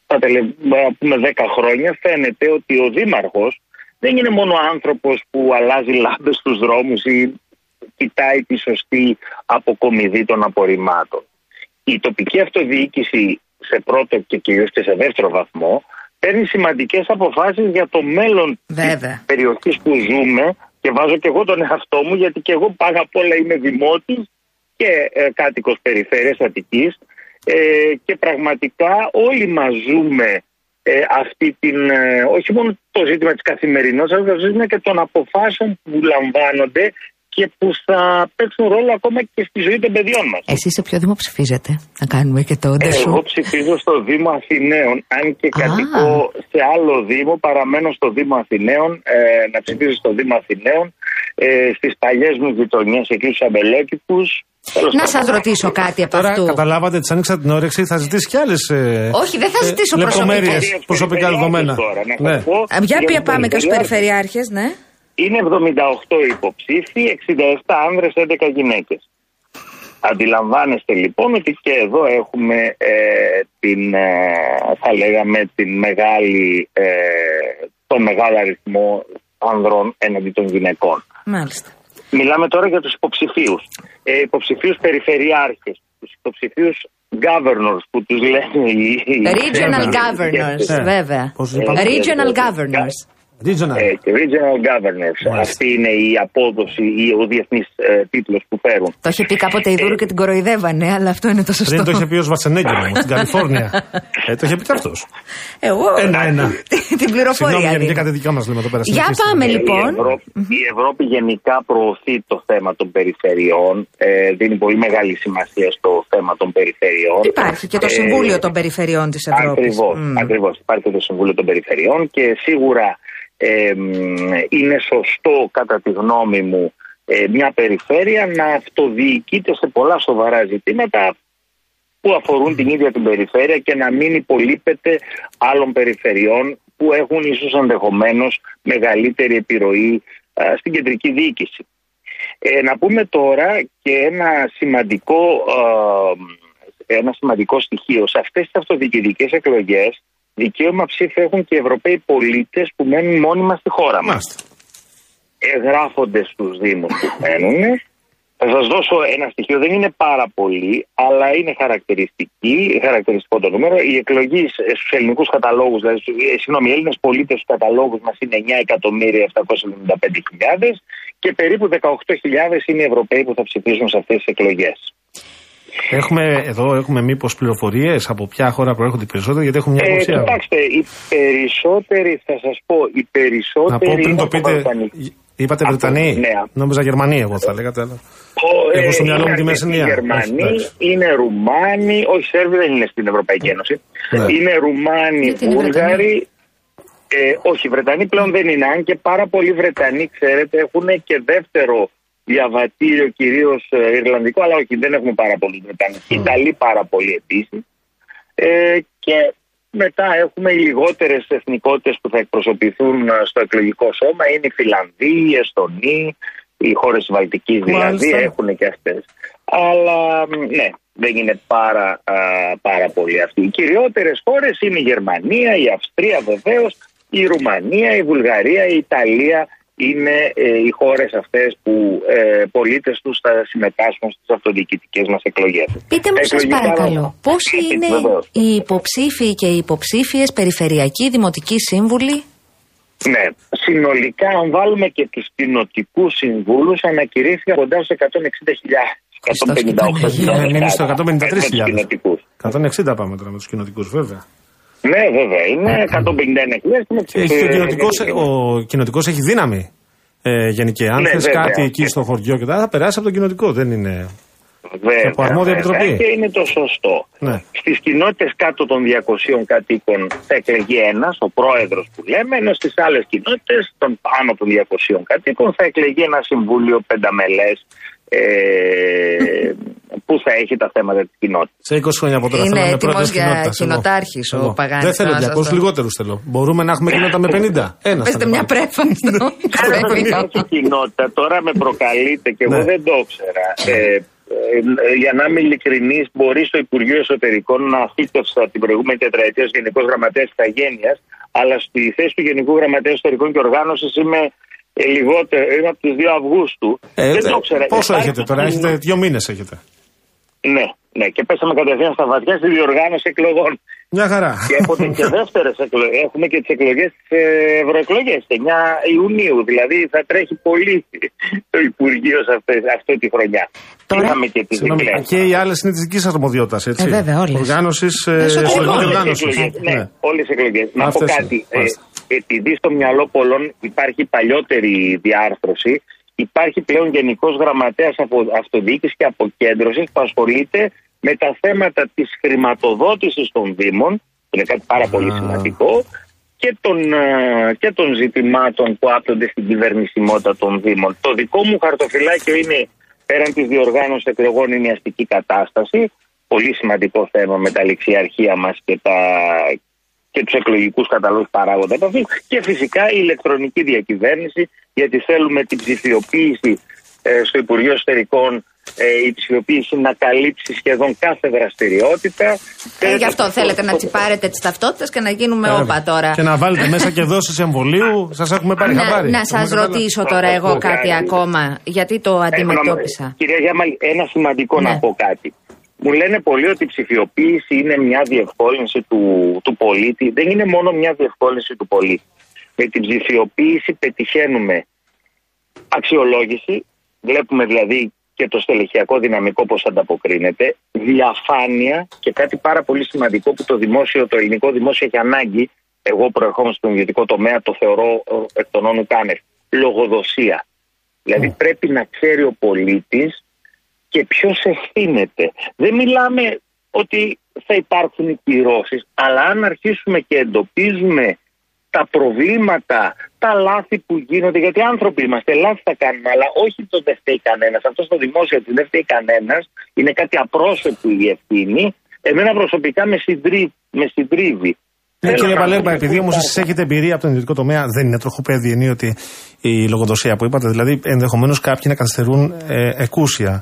τα τελε, να πούμε 10 χρόνια φαίνεται ότι ο Δήμαρχος δεν είναι μόνο άνθρωπος που αλλάζει λάμπες στους δρόμους ή κοιτάει τη σωστή αποκομιδή των απορριμμάτων. Η τοπική αυτοδιοίκηση σε πρώτο και κυρίως και σε δεύτερο βαθμό παίρνει σημαντικές αποφάσεις για το μέλλον Βέβαια. της περιοχής που ζούμε και βάζω και εγώ τον εαυτό μου γιατί και εγώ πάνω απ' όλα είμαι δημότης και ε, κάτοικος περιφέρειας Αττικής ε, και πραγματικά όλοι μας ζούμε ε, αυτή την, ε, όχι μόνο το ζήτημα της καθημερινότητας αλλά το ζήτημα και των αποφάσεων που λαμβάνονται και που θα παίξουν ρόλο ακόμα και στη ζωή των παιδιών μας. Εσύ σε ποιο Δήμο ψηφίζετε, να κάνουμε και το Εγώ ντεσού. ψηφίζω στο Δήμο Αθηναίων. Αν και Α. κατοικώ σε άλλο Δήμο, παραμένω στο Δήμο Αθηναίων. Ε, να ψηφίζω στο Δήμο Αθηναίων. Ε, Στις παλιές μου γειτονιές, εκεί στου αμπελόκηπου. Να σας ρωτήσω κάτι από Τώρα αυτού. καταλάβατε, τη άνοιξα την όρεξη, θα ζητήσει κι άλλες. Όχι, δεν θα ζητήσω Λεπτομέρειες, προσωπικές. προσωπικά δεδομένα. Τώρα, να σας Ναι. πω, Α, Για για ποια τους πάμε και στου περιφερειάρχες. περιφερειάρχες, ναι. Είναι 78 υποψήφοι, 67 άνδρες, 11 γυναίκες. Αντιλαμβάνεστε λοιπόν ότι και εδώ έχουμε ε, την, ε, θα λέγαμε, την μεγάλη, ε, το μεγάλο αριθμό ανδρών έναντι των γυναικών. Μάλιστα. Μιλάμε τώρα για τους υποψηφίους. Ε, υποψηφίους περιφερειάρχες, τους υποψηφίους governors που τους λένε οι... οι- Regional οι- governors, Ε, βέβαια. πώς Ε, είπαμε; Regional ε, governors. Regional. ε, και regional governors. Μάλιστα. Αυτή είναι η απόδοση ή ο διεθνής ε, τίτλος που φέρουν. Το είχε πει κάποτε η Δούρου και την κοροϊδεύανε, αλλά αυτό είναι το σωστό. Πριν το είχε πει ο Σβατσενέγκερ όμως στην Καλιφόρνια. ε, το είχε πει και αυτός. Εγώ. Ένα-ένα. Την πληροφορία. Συγγνώμη, δίνω. γενικά τα δικά μας λέμε εδώ πέρα. Για συνεχίστε. πάμε, Ε, λοιπόν. Η Ευρώπη, η Ευρώπη γενικά προωθεί το θέμα των περιφερειών. Ε, δίνει πολύ μεγάλη σημασία στο θέμα των περιφερειών. Υπάρχει και το Ε, Συμβούλιο των Περιφερειών της Ευρώπης. Ακριβώς, ακριβώς. Υπάρχει και το Συμβούλιο των Περιφερειών και σίγουρα ε, μ, είναι σωστό κατά τη γνώμη μου ε, μια περιφέρεια να αυτοδιοικείται σε πολλά σοβαρά ζητήματα που αφορούν την ίδια την περιφέρεια και να μην υπολείπεται άλλων περιφερειών που έχουν ίσως ενδεχομένως μεγαλύτερη επιρροή α, στην κεντρική διοίκηση. Ε, να πούμε τώρα και ένα σημαντικό, α, ένα σημαντικό στοιχείο. Σε αυτές τις αυτοδιοικητικές εκλογές δικαίωμα ψήφου έχουν και οι Ευρωπαίοι πολίτες που μένουν μόνιμα στη χώρα μας Μάλιστα. εγγράφονται στους Δήμους που μένουν. Θα σας δώσω ένα στοιχείο, δεν είναι πάρα πολύ, αλλά είναι χαρακτηριστική, χαρακτηριστικό το νούμερο. Η εκλογή ε, στους ελληνικούς καταλόγους, δηλαδή, στους- ε, συγγνώμη, οι Έλληνες πολίτες στους καταλόγους μας είναι 9.775.000 και περίπου 18.000 είναι οι Ευρωπαίοι που θα ψηφίσουν σε αυτές τις εκλογές. Έχουμε εδώ έχουμε μήπως πληροφορίες από ποια χώρα προέρχονται οι περισσότεροι, γιατί έχουμε μια Ε, υποψία. κοιτάξτε, οι περισσότεροι, θα σας πω, οι περισσότεροι Να πω πριν είναι το από πείτε. Βαλκανική. Είπατε Από- Βρετανοί; ναι. Νόμιζα Γερμανοί, εγώ θα λέγατε. αλλά- Ο- Έχω στο ε, μυαλό μου είναι τη Μέση αρκετοί Νέα. Γερμανοί, Εντάξει. είναι Ρουμάνοι, όχι Σέρβοι δεν είναι στην Ευρωπαϊκή Ένωση. Ναι. Είναι Ρουμάνοι, Γιατί είναι Βούλγαροι, Ε, όχι, Βρετανοί πλέον δεν είναι. Αν και πάρα πολλοί Βρετανοί, ξέρετε, έχουν και δεύτερο διαβατήριο, κυρίως Ιρλανδικό, αλλά όχι, δεν έχουμε πάρα πολλοί Βρετανοί. Mm. Ιταλοί πάρα πολλοί επίσης. Ε, και μετά έχουμε οι λιγότερες εθνικότητες που θα εκπροσωπηθούν ε, στο εκλογικό σώμα. Είναι οι Φιλανδοί, οι Εστονοί, οι χώρες της Βαλτικής δηλαδή έχουν και αυτές. Αλλά ναι, δεν είναι πάρα, α, πάρα πολύ αυτοί. Οι κυριότερες χώρες είναι η Γερμανία, η Αυστρία βεβαίως, η Ρουμανία, η Βουλγαρία, η Ιταλία είναι ε, οι χώρες αυτές που ε, πολίτες τους θα συμμετάσχουν στις αυτοδιοικητικές μας εκλογές. Πείτε μου σας παρακαλώ, πόσοι είναι οι υποψήφοι και οι υποψήφιες περιφερειακοί δημοτικοί σύμβουλοι; Ναι, συνολικά αν βάλουμε και τους κοινοτικούς συμβούλους ανακηρύχθηκαν κοντά σε 160.000. 158.000. Είναι στο 153.000. 160 πάμε τώρα με τους κοινοτικούς βέβαια. Ναι, βέβαια. Είναι 151 Και έχει και ο κοινοτικός, ο κοινοτικός έχει δύναμη. Ε, γενική. Αν Ναι, θες βέβαια. κάτι εκεί στο χωριό και τα θα περάσει από τον κοινοτικό. Δεν είναι. Βέβαια, Από αρμόδια βέβαια. επιτροπή. Και είναι το σωστό. Ναι. Στις κοινότητες κάτω των 200 κατοίκων θα εκλεγεί ένας, ο πρόεδρος που λέμε, ενώ στις άλλες κοινότητες των πάνω των 200 κατοίκων θα εκλεγεί ένα συμβούλιο πενταμελές ε, που θα έχει τα θέματα της κοινότητας. Σε 20 χρόνια από τώρα Είναι θέλω να είμαι έτοιμος πρόεδρος για κοινότητας, εγώ. κοινοτάρχης ο Εγώ. Παγάνης, Δεν θέλω να σας 200 το- λιγότερους θέλω. Μπορούμε να έχουμε κοινότητα με 50. Ένας. Πεστε μια πρέφα στο Άρα στο δεν επίκο. υπάρχει κοινότητα. Τώρα με προκαλείτε και εγώ Ναι. δεν το ήξερα. Ε, ε, για να είμαι ειλικρινής, μπορεί στο Υπουργείο Εσωτερικών να αφήτευσα την προηγούμενη τετραετία ως Γενικός Γραμματέας Ιθαγένεια, αλλά στη θέση του Γενικού Γραμματέα Εσωτερικών και Οργάνωσης είμαι ε, λιγότερο, είμαι από τους 2 Αυγούστου. Ε, δεν ε, το ήξερα. Πόσο Υπάρχει έχετε τώρα, κοινό- έχετε δύο μήνες έχετε. Ναι, ναι, και πέσαμε κατευθείαν στα βαθιά στη διοργάνωση εκλογών. Μια χαρά. Και έρχονται και δεύτερες εκλογές. Έχουμε και τις εκλογές, τι ευρωεκλογές, 9 Ιουνίου. Δηλαδή θα τρέχει πολύ το Υπουργείο σε αυτές, αυτή τη χρονιά. Τώρα- Είχαμε και τις Συγγνώμη, εκλογέ. και οι άλλες είναι της δικής σα αρμοδιότητας, έτσι. Ε, βέβαια, όλες. Οργάνωσης. Εσωτερικών. συλλογική Όλες οι οργάνωση. εκλογές, Ναι, Ναι. όλες οι εκλογές. Να πω Αυτές κάτι. είναι. Ε, Μάλιστα. Επειδή στο μυαλό πολλών υπάρχει παλιότερη διάρθρωση, υπάρχει πλέον Γενικός Γραμματέας Αυτοδιοίκησης και Αποκέντρωσης που ασχολείται με τα θέματα της χρηματοδότησης των Δήμων, που είναι κάτι πάρα πολύ Α. σημαντικό, και των, ε, και των ζητημάτων που άπτονται στην κυβερνησιμότητα των Δήμων. Το δικό μου χαρτοφυλάκιο είναι, πέραν της διοργάνωσης εκλογών, είναι η αστική κατάσταση. Πολύ σημαντικό θέμα με τα ληξιαρχεία μας και, τα, και τους εκλογικούς καταλόγους παράγοντα επαφή. Και φυσικά η ηλεκτρονική διακυβέρνηση, γιατί θέλουμε την ψηφιοποίηση ε, στο Υπουργείο Εσωτερικών ε, η ψηφιοποίηση να καλύψει σχεδόν κάθε δραστηριότητα. Ε, γι' αυτό θέλετε να τσιπάρετε τις ταυτότητες και να γίνουμε Βέβαια. όπα τώρα. Και να βάλετε μέσα και δόσεις εμβολίου, σας έχουμε πάρει Να, χαμπάρι. να Έχουμε σας καταλάβει. ρωτήσω τώρα εγώ Έχω κάτι κάνει. ακόμα, γιατί το αντιμετώπισα. Ε, Κυρία Γιάμαλη, ένα σημαντικό Ναι. να πω κάτι. Μου λένε πολλοί ότι η ψηφιοποίηση είναι μια διευκόλυνση του, του πολίτη. Δεν είναι μόνο μια διευκόλυνση του πολίτη. Με την ψηφιοποίηση πετυχαίνουμε αξιολόγηση, βλέπουμε δηλαδή και το στελεχειακό δυναμικό πώς ανταποκρίνεται, διαφάνεια και κάτι πάρα πολύ σημαντικό που το δημόσιο, το ελληνικό δημόσιο έχει ανάγκη, εγώ προερχόμαι στον ιδιωτικό τομέα, το θεωρώ ε, εκ των όνων κάνευ, λογοδοσία. Δηλαδή πρέπει να ξέρει ο πολίτης και ποιος ευθύνεται. Δεν μιλάμε ότι θα υπάρχουν οι κυρώσεις, αλλά αν αρχίσουμε και εντοπίζουμε τα προβλήματα, τα λάθη που γίνονται, γιατί άνθρωποι είμαστε, λάθη θα κάνουμε, αλλά όχι το δεν φταίει κανένας. Αυτό στο δημόσιο ότι δεν φταίει κανένας, είναι κάτι απρόσωπο η ευθύνη. Εμένα προσωπικά με, συντρί, με συντρίβει. Ναι, Θέλω κύριε να Παλέμπα, πω επειδή ότι όμως υπάρχει- εσείς έχετε εμπειρία από τον ιδιωτικό τομέα, δεν είναι τροχοπέδι ενίοτε η λογοδοσία που είπατε. Δηλαδή, ενδεχομένως κάποιοι να καθυστερούν ε, εκούσια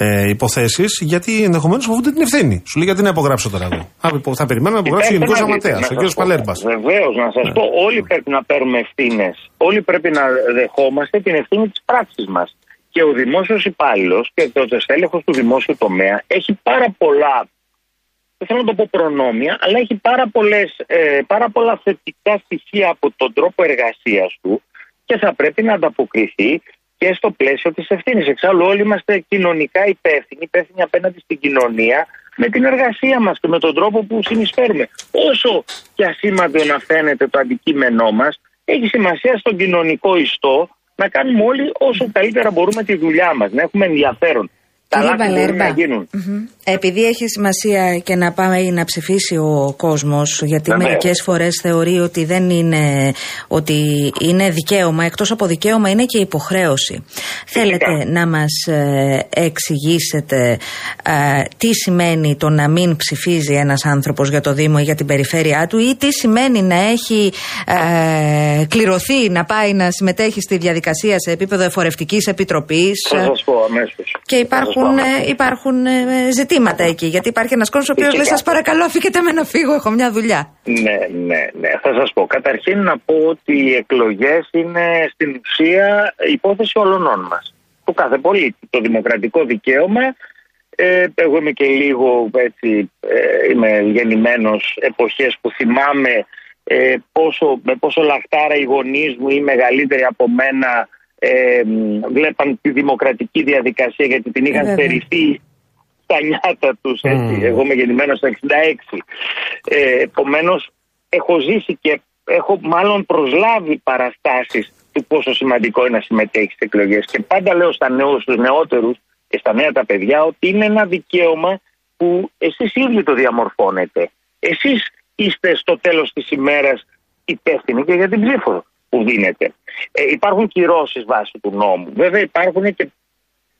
ε, υποθέσεις, γιατί ενδεχομένως φοβούνται την ευθύνη. Σου λέει γιατί να υπογράψω τώρα εγώ; Α, υπο- Θα περιμένω να υπογράψει ο Γενικός Γραμματέας, ο κ. Παλέρμπας. Βεβαίως, να σας Ναι. πω, όλοι πρέπει να παίρνουμε ευθύνες. Όλοι πρέπει να δεχόμαστε την ευθύνη της πράξης μας. Και ο δημόσιος υπάλληλος και το στέλεχος του δημόσιου τομέα έχει πάρα πολλά. Δεν θέλω να το πω προνόμια, αλλά έχει πάρα, πολλές, ε, πάρα πολλά θετικά στοιχεία από τον τρόπο εργασίας του και θα πρέπει να ανταποκριθεί και στο πλαίσιο της ευθύνης. Εξάλλου, όλοι είμαστε κοινωνικά υπεύθυνοι, υπεύθυνοι απέναντι στην κοινωνία με την εργασία μας και με τον τρόπο που συνεισφέρουμε. Όσο και ασήμαντο να φαίνεται το αντικείμενό μας, έχει σημασία στον κοινωνικό ιστό να κάνουμε όλοι όσο καλύτερα μπορούμε τη δουλειά μας, να έχουμε ενδιαφέρον. Τα Κύριε λάθη μπορούν να Μπαλέρμπα, γίνουν. μμμ. επειδή έχει σημασία και να πάμε να ψηφίσει ο κόσμος, γιατί Βεβαίως. μερικές φορές θεωρεί ότι δεν είναι, ότι είναι δικαίωμα, εκτός από δικαίωμα είναι και υποχρέωση. Θέλετε να μας εξηγήσετε ε, τι σημαίνει το να μην ψηφίζει ένας άνθρωπος για το Δήμο ή για την περιφέρειά του, ή τι σημαίνει να έχει ε, κληρωθεί να πάει να συμμετέχει στη διαδικασία σε επίπεδο εφορευτικής επιτροπής. Θα σας πω αμέσως. Και υπάρχουν, ε, υπάρχουν ε, ζητήματα εκεί. Γιατί υπάρχει ένας κόσμος ο οποίος λέει: Φυσικά. Σα παρακαλώ, αφήκετε με να φύγω. Έχω μια δουλειά. Ναι, ναι, ναι. Θα σας πω. Καταρχήν να πω ότι οι εκλογές είναι στην ουσία υπόθεση όλων μας. Του κάθε πολίτη. Το δημοκρατικό δικαίωμα. Ε, εγώ είμαι και λίγο έτσι, ε, είμαι γεννημένος εποχές που θυμάμαι ε, πόσο, με πόσο λαχτάρα οι γονείς μου ή μεγαλύτεροι από μένα ε, μ, βλέπαν τη δημοκρατική διαδικασία γιατί την είχαν βέβαια. στερηθεί στα νιάτα τους. Έτσι. Μμμ. Εγώ είμαι γεννημένος το 66. Ε, Επομένως, έχω ζήσει και έχω μάλλον προσλάβει παραστάσεις του πόσο σημαντικό είναι να συμμετέχεις στις εκλογές. Και πάντα λέω στα νέους, στους νεότερους και στα νέα τα παιδιά ότι είναι ένα δικαίωμα που εσείς οι ίδιοι το διαμορφώνετε. Εσείς είστε στο τέλος της ημέρας υπεύθυνοι και για την ψήφο που δίνετε. Ε, υπάρχουν κυρώσεις βάσει του νόμου. Βέβαια υπάρχουν και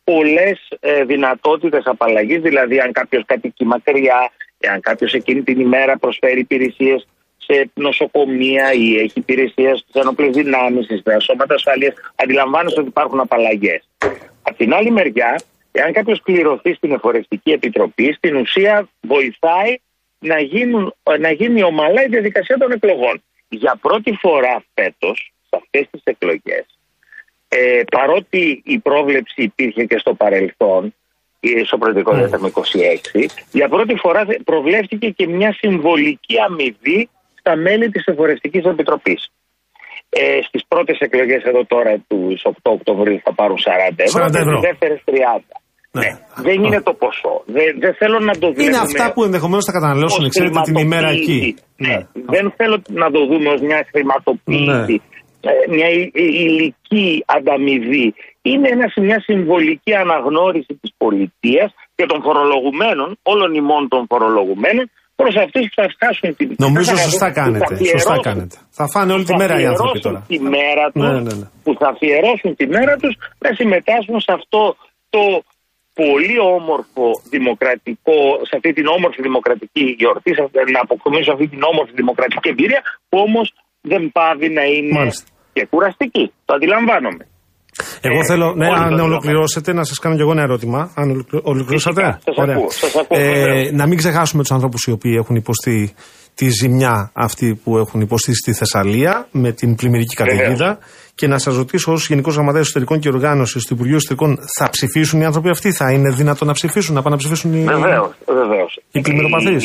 πολλές ε, δυνατότητες απαλλαγής. Δηλαδή, αν κάποιος κατοικεί μακριά, αν κάποιος εκείνη την ημέρα προσφέρει υπηρεσίες σε νοσοκομεία ή έχει υπηρεσία στι ενόπλες δυνάμεις, στα σώματα ασφαλείας, αντιλαμβάνεστε ότι υπάρχουν απαλλαγές. Απ' την άλλη μεριά, εάν κάποιος κληρωθεί στην Εφορευτική Επιτροπή, στην ουσία βοηθάει να, γίνουν, να γίνει ομαλά η διαδικασία των εκλογών. Για πρώτη φορά φέτος, σε αυτές τις εκλογές, ε, παρότι η πρόβλεψη υπήρχε και στο παρελθόν, ε, στο προεδρικό διάστημα 26, για πρώτη φορά δε- προβλέφθηκε και μια συμβολική αμοιβή στα μέλη της Εφορευτικής Επιτροπής. Ε, στις πρώτες εκλογές εδώ τώρα τους 8 Οκτωβρίου θα πάρουν 40 ευρώ, 40 και ευρώ. στις δεύτερες 30. Ναι. Ναι. Δεν είναι το ποσό. Δεν, δεν θέλω να το Είναι βλέπουμε αυτά που ενδεχομένως θα καταναλώσουν, ως ξέρετε, την ημέρα εκεί. χρηματοποίηση. Ναι. Δεν θέλω να το δούμε ως μια χρηματοποίηση, Ναι. ε, μια ει- ει- υλική ανταμοιβή. Είναι ένας, μια συμβολική αναγνώριση της πολιτείας και των φορολογουμένων, όλων ημών των φορολογουμένων, προς αυτούς που θα φτάσουν την Νομίζω θα- σωστά που θα κάνετε. Σωστά αφιερώσουν- κάνετε. Θα φάνε όλη τη θα μέρα οι άνθρωποι αφιερώσουν τώρα. Τη μέρα τους, Ναι, ναι, ναι. Που θα αφιερώσουν τη μέρα τους να συμμετάσχουν σε αυτό το πολύ όμορφο δημοκρατικό, σε αυτή την όμορφη δημοκρατική γιορτή, σε αυτή- να αποκομίσουν αυτή την όμορφη δημοκρατική εμπειρία, που όμως δεν πάβει να είναι Μάλιστα. και κουραστική. Το αντιλαμβάνομαι. Εγώ Ε, θέλω, ναι, όλοι το αν θέλουμε. ολοκληρώσετε, να σας κάνω κι εγώ ένα ερώτημα. Αν ολοκλη- ολοκληρώσατε; Φυσικά, σας ακούω, σας ακούω, Ε, βεβαίως. να μην ξεχάσουμε τους ανθρώπους οι οποίοι έχουν υποστεί τη ζημιά αυτή που έχουν υποστεί στη Θεσσαλία με την πλημμυρική καταιγίδα. Και να σας ρωτήσω, ως Γενικός Γραμματέας Εσωτερικών και Οργάνωσης του Υπουργείου Εσωτερικών, θα ψηφίσουν οι άνθρωποι αυτοί, θα είναι δυνατόν να ψηφίσουν, να πάνε να ψηφίσουν οι. Βεβαίως, βεβαίως. Οι πλημμυροπαθείς;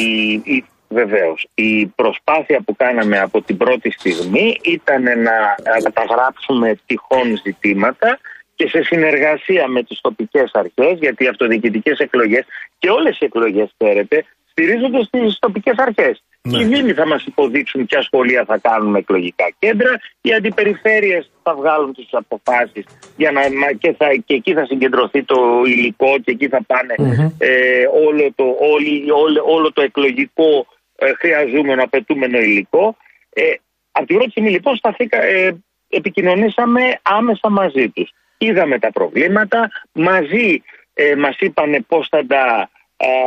Βεβαίως. Η προσπάθεια που κάναμε από την πρώτη στιγμή ήταν να καταγράψουμε τυχόν ζητήματα και σε συνεργασία με τις τοπικές αρχές, γιατί οι αυτοδιοικητικές εκλογές και όλες οι εκλογές, ξέρετε, στηρίζονται στις τοπικές αρχές. Ναι. Οι Δήμοι θα μας υποδείξουν ποια σχολεία θα κάνουμε εκλογικά κέντρα, οι αντιπεριφέρειες θα βγάλουν τις αποφάσεις για να, μα- και, θα, και εκεί θα συγκεντρωθεί το υλικό και εκεί θα πανε ε, όλο, το, όλη, όλο, όλο το εκλογικό ε, χρειαζόμενο, απαιτούμενο υλικό. Ε, από την πρώτη στιγμή λοιπόν σταθήκα, ε, επικοινωνήσαμε άμεσα μαζί τους. Είδαμε τα προβλήματα, μαζί ε, μας είπανε πώς θα τα ε,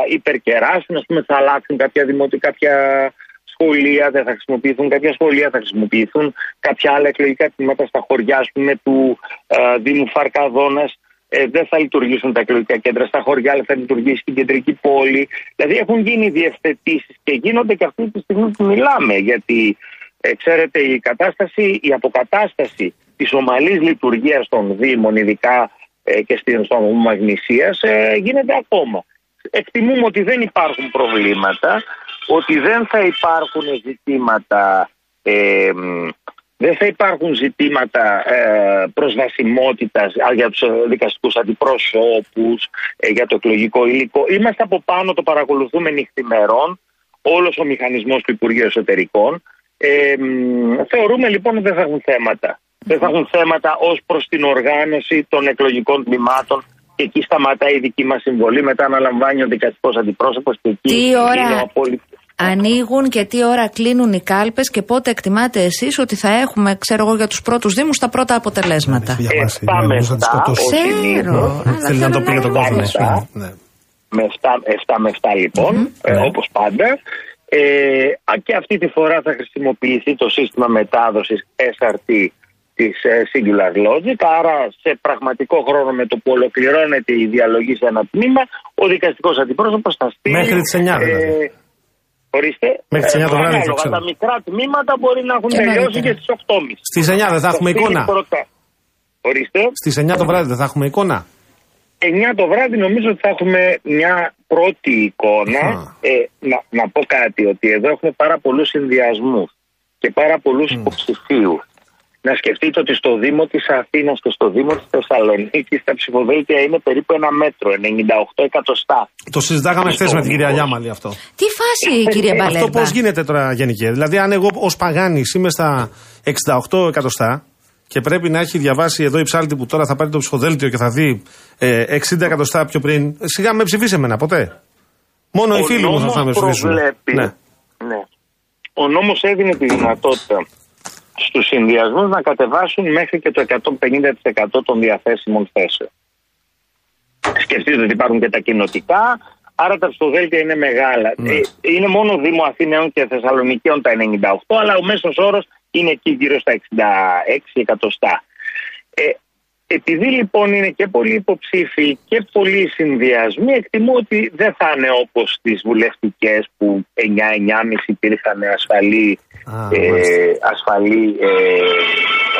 υπερκεράσουν, ας πούμε θα αλλάξουν κάποια δημοτικά, κάποια σχολεία, δεν θα χρησιμοποιηθούν κάποια σχολεία, θα χρησιμοποιηθούν κάποια άλλα εκλογικά τμήματα στα χωριά, ας πούμε, του ε, Δήμου Φαρκαδόνας, ε, δεν θα λειτουργήσουν τα εκλογικά κέντρα στα χωριά, αλλά θα λειτουργήσει και η κεντρική πόλη. Δηλαδή έχουν γίνει διευθετήσεις και γίνονται και αυτή τη στιγμή που μιλάμε. Γιατί ε, ξέρετε, η κατάσταση, η αποκατάσταση της ομαλής λειτουργίας των Δήμων, ειδικά ε, και στην στον νομό Μαγνησίας, ε, γίνεται ακόμα. Εκτιμούμε ότι δεν υπάρχουν προβλήματα, ότι δεν θα υπάρχουν ζητήματα ε, μ, δεν θα υπάρχουν ζητήματα ε, προσβασιμότητας α, για τους ε, δικαστικούς αντιπροσώπους, ε, για το εκλογικό υλικό. Είμαστε από πάνω, το παρακολουθούμε νυχθημερών, όλος ο μηχανισμός του Υπουργείου Εσωτερικών. Ε, μ, θεωρούμε λοιπόν ότι δεν θα έχουν θέματα. Δεν θα έχουν θέματα ως προς την οργάνωση των εκλογικών τμήματων και εκεί σταματάει η δική μας συμβολή. Μετά αναλαμβάνει ο δικαστικός αντιπρόσωπος και εκεί Τι ώρα είναι ο απόλυτος. ανοίγουν και τι ώρα κλείνουν οι κάλπες και πότε εκτιμάτε εσείς ότι θα έχουμε, ξέρω εγώ, για τους πρώτους Δήμους τα πρώτα αποτελέσματα. Έχει διαβάσει, Εφτά δηλαδή, με θα τις εφτά, σκοτώσει. ο Ξέρω. συνήθως. αλλά Θέλει να θέλω το πει για τον κόσμο. είναι. συγγνώμη. Ναι. με 7, 7 με 7 λοιπον ε, Ναι. όπως πάντα. Ε, α, και αυτή τη φορά θα χρησιμοποιηθεί το σύστημα μετάδοσης SRT της ε, Singular Logic, άρα σε πραγματικό χρόνο με το που ολοκληρώνεται η διαλογή σε ένα τμήμα, ο δικαστικός αντιπρόσωπος θα στείλει... Μέχρι τις 9 δηλαδή. Ορίστε. Μέχρι τις 9 το βράδυ, το ανάλογα, ξέρω. τα μικρά τμήματα μπορεί να έχουν Και τελειώσει νωρίτερα. και στις 8.30. Στις 9 δεν θα έχουμε στείλει εικόνα. πρώτα. Ορίστε. Στις 9 το βράδυ δεν θα έχουμε εικόνα. 9 το βράδυ νομίζω ότι θα έχουμε μια πρώτη εικόνα. Α. Ε, να, να πω κάτι, ότι εδώ έχουμε πάρα πολλούς συνδυασμούς και πάρα πολλούς υποψηφίους. Να σκεφτείτε ότι στο Δήμο της Αθήνας και στο Δήμο της Θεσσαλονίκης τα ψηφοδέλτια είναι περίπου ένα μέτρο, 98 εκατοστά. Το συζητάγαμε χθες με την κυρία Λιάμαλη αυτό. Τι φάση, κύριε Αυτό Μπαλέρμπα; πώς γίνεται τώρα, Γενική; Δηλαδή, αν εγώ ως Παγάνης είμαι στα 68 εκατοστά και πρέπει να έχει διαβάσει εδώ η ψάλτη που τώρα θα πάρει το ψηφοδέλτιο και θα δει ε, 60 εκατοστά πιο πριν, σιγά με ψηφίσει εμένα ποτέ. Μόνο οι Ο φίλοι μου θα, νόμος θα με ψηφίσουν. προβλέπει- Ναι. Ναι. Ο νόμος έδινε τη δυνατότητα στους συνδυασμούς να κατεβάσουν μέχρι και το 150% των διαθέσιμων θέσεων. Σκεφτείτε ότι υπάρχουν και τα κοινοτικά, άρα τα ψηφοδέλτια είναι μεγάλα. Ναι. Ε, είναι μόνο Δήμο Αθηναίων και Θεσσαλονικαίων τα 98, αλλά ο μέσος όρος είναι εκεί γύρω στα 66 εκατοστά. Ε, επειδή λοιπόν είναι και πολλοί υποψήφοι και πολλοί συνδυασμοί, εκτιμώ ότι δεν θα είναι όπως τις βουλευτικές που 9-9,5 υπήρχαν ασφαλή, Α, ε, μάλιστα. ασφαλή ε,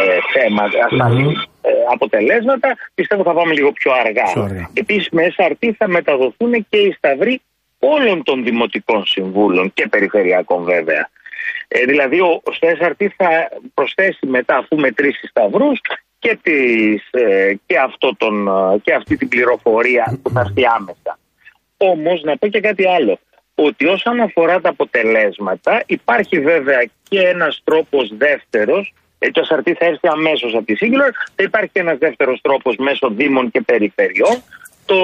ε, θέματα, ασφαλή ε, αποτελέσματα. Πιστεύω θα πάμε λίγο πιο αργά. Πιο αργά. Επίσης με SRT θα μεταδοθούν και οι σταυροί όλων των δημοτικών συμβούλων και περιφερειακών βέβαια. Ε, δηλαδή ο, στο SRT θα προσθέσει μετά αφού μετρήσει σταυρούς και, τις, ε, και, αυτό τον, ε, και αυτή την πληροφορία που θα έρθει άμεσα. Όμως να πω και κάτι άλλο. Ότι όσον αφορά τα αποτελέσματα υπάρχει βέβαια και ένας τρόπος δεύτερος ε, το SRT θα έρθει αμέσως από τη Singular θα υπάρχει και ένας δεύτερος τρόπος μέσω δήμων και περιφερειών το,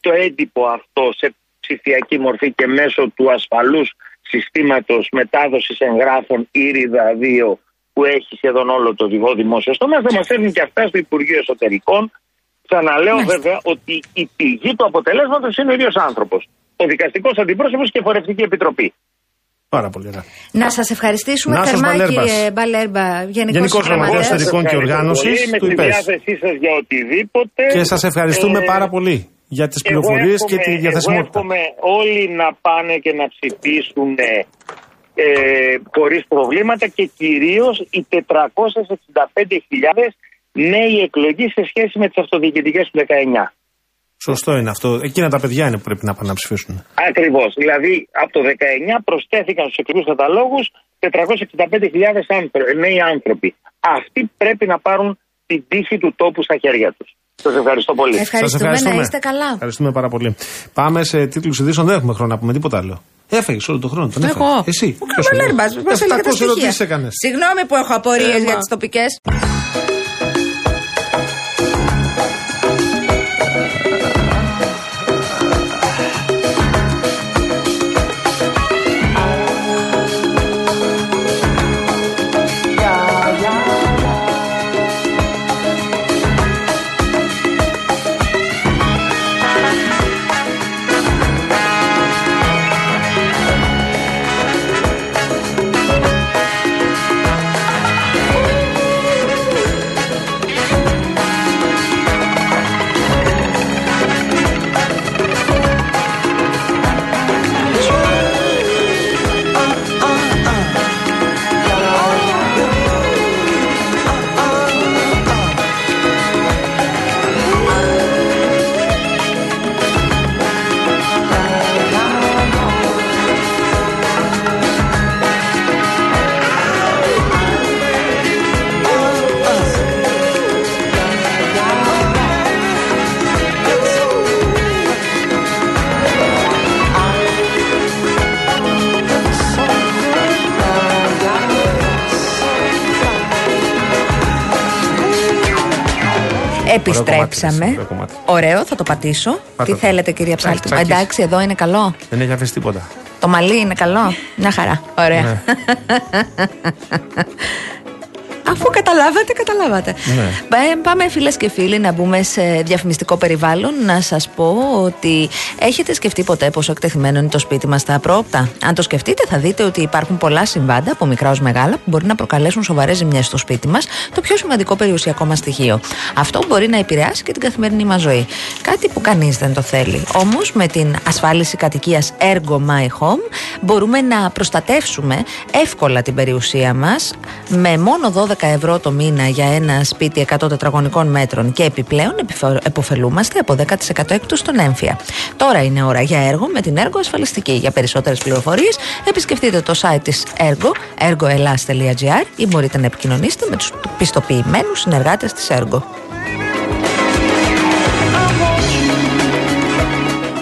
το έντυπο αυτό σε ψηφιακή μορφή και μέσω του ασφαλούς συστήματος μετάδοσης εγγράφων Ήριδα 2 που έχει σχεδόν όλο το οδηγό δημόσιο τομέα θα μας έρθουν και αυτά στο Υπουργείο Εσωτερικών Ξαναλέω Μάλιστα. βέβαια ότι η πηγή του αποτελέσματος είναι ο ίδιος άνθρωπος. Ο δικαστικός αντιπρόσωπος και η Φορευτική Επιτροπή. Πάρα πολύ ωραία. Να σας ευχαριστήσουμε Νάσος θερμά, Μπαλέρμπας. κύριε Μπαλέρμπα, Γενικός Γενικός Γραμματέας Γραμματέας. Εσωτερικών και Ευχαριστώ Οργάνωσης, πολύ. Είμαι του στη ΥΠΕΣ. διάθεσή σας για οτιδήποτε. Και σας ευχαριστούμε Ε, πάρα πολύ για τις εγώ πληροφορίες και εύχομαι- τη διαθεσιμότητα. Εγώ εύχομαι όλοι να πάνε και να ψηφίσουν ε, ε, χωρίς προβλήματα και κυρίως οι 465.000 νέοι εκλογοί σε σχέση με τις αυτοδιοικητικές του 19. Σωστό είναι αυτό. Εκείνα τα παιδιά είναι που πρέπει να πάνε να ψηφίσουν. Ακριβώς. Δηλαδή από το 19 προσθέθηκαν στους εκλογικούς καταλόγους 465.000 άνθρω- νέοι άνθρωποι. Αυτοί πρέπει να πάρουν την τύχη του τόπου στα χέρια τους. Σας ευχαριστώ πολύ. Σας Ευχαριστούμε, να είστε καλά. Ευχαριστούμε πάρα πολύ. Πάμε σε τίτλους ειδήσεων. Δεν έχουμε χρόνο να πούμε τίποτα άλλο. Έφεγε όλο τον χρόνο. Τον έφαγες. Εγώ. Εσύ. Ο Ποιος είναι; Μπαλέρμπα. Μα έλεγες τα 700 ερωτήσεις στοιχεία. έκανες. Συγγνώμη που έχω απορίες Ε, για μα- τις τοπικές. Επιστρέψαμε. Ωραίο κομμάτι. Ωραίο, θα το πατήσω. Πάτα Τι το. θέλετε, κυρία Εντάξει, Ψάλτη; τσακίς. Εντάξει, εδώ είναι καλό. Δεν έχει αφήσει τίποτα. Το μαλλί είναι καλό. Μια χαρά. Ωραία. Ναι. Αφού καταλάβατε, καταλάβατε. Ναι. Ε, Πάμε φίλες και φίλοι να μπούμε σε διαφημιστικό περιβάλλον. Να σας πω ότι έχετε σκεφτεί ποτέ πόσο εκτεθειμένο είναι το σπίτι μας στα απρόπτα; Αν το σκεφτείτε, θα δείτε ότι υπάρχουν πολλά συμβάντα, από μικρά ως μεγάλα, που μπορεί να προκαλέσουν σοβαρές ζημιές στο σπίτι μας, το πιο σημαντικό περιουσιακό μας στοιχείο. Αυτό μπορεί να επηρεάσει και την καθημερινή μας ζωή. Κάτι που κανείς δεν το θέλει. Όμως, με την ασφάλιση κατοικίας Ergo My Home, μπορούμε να προστατεύσουμε εύκολα την περιουσία μας με μόνο 12 ευρώ το μήνα για ένα σπίτι 100 τετραγωνικών μέτρων και επιπλέον επιφο- εποφελούμαστε από 10% έκτο στον έμφυα. Τώρα είναι ώρα για έργο με την Ergo ασφαλιστική. Για περισσότερες πληροφορίες, επισκεφτείτε το site της Ergo, ergoelas.gr ή μπορείτε να επικοινωνήσετε με τους πιστοποιημένους συνεργάτες της Ergo.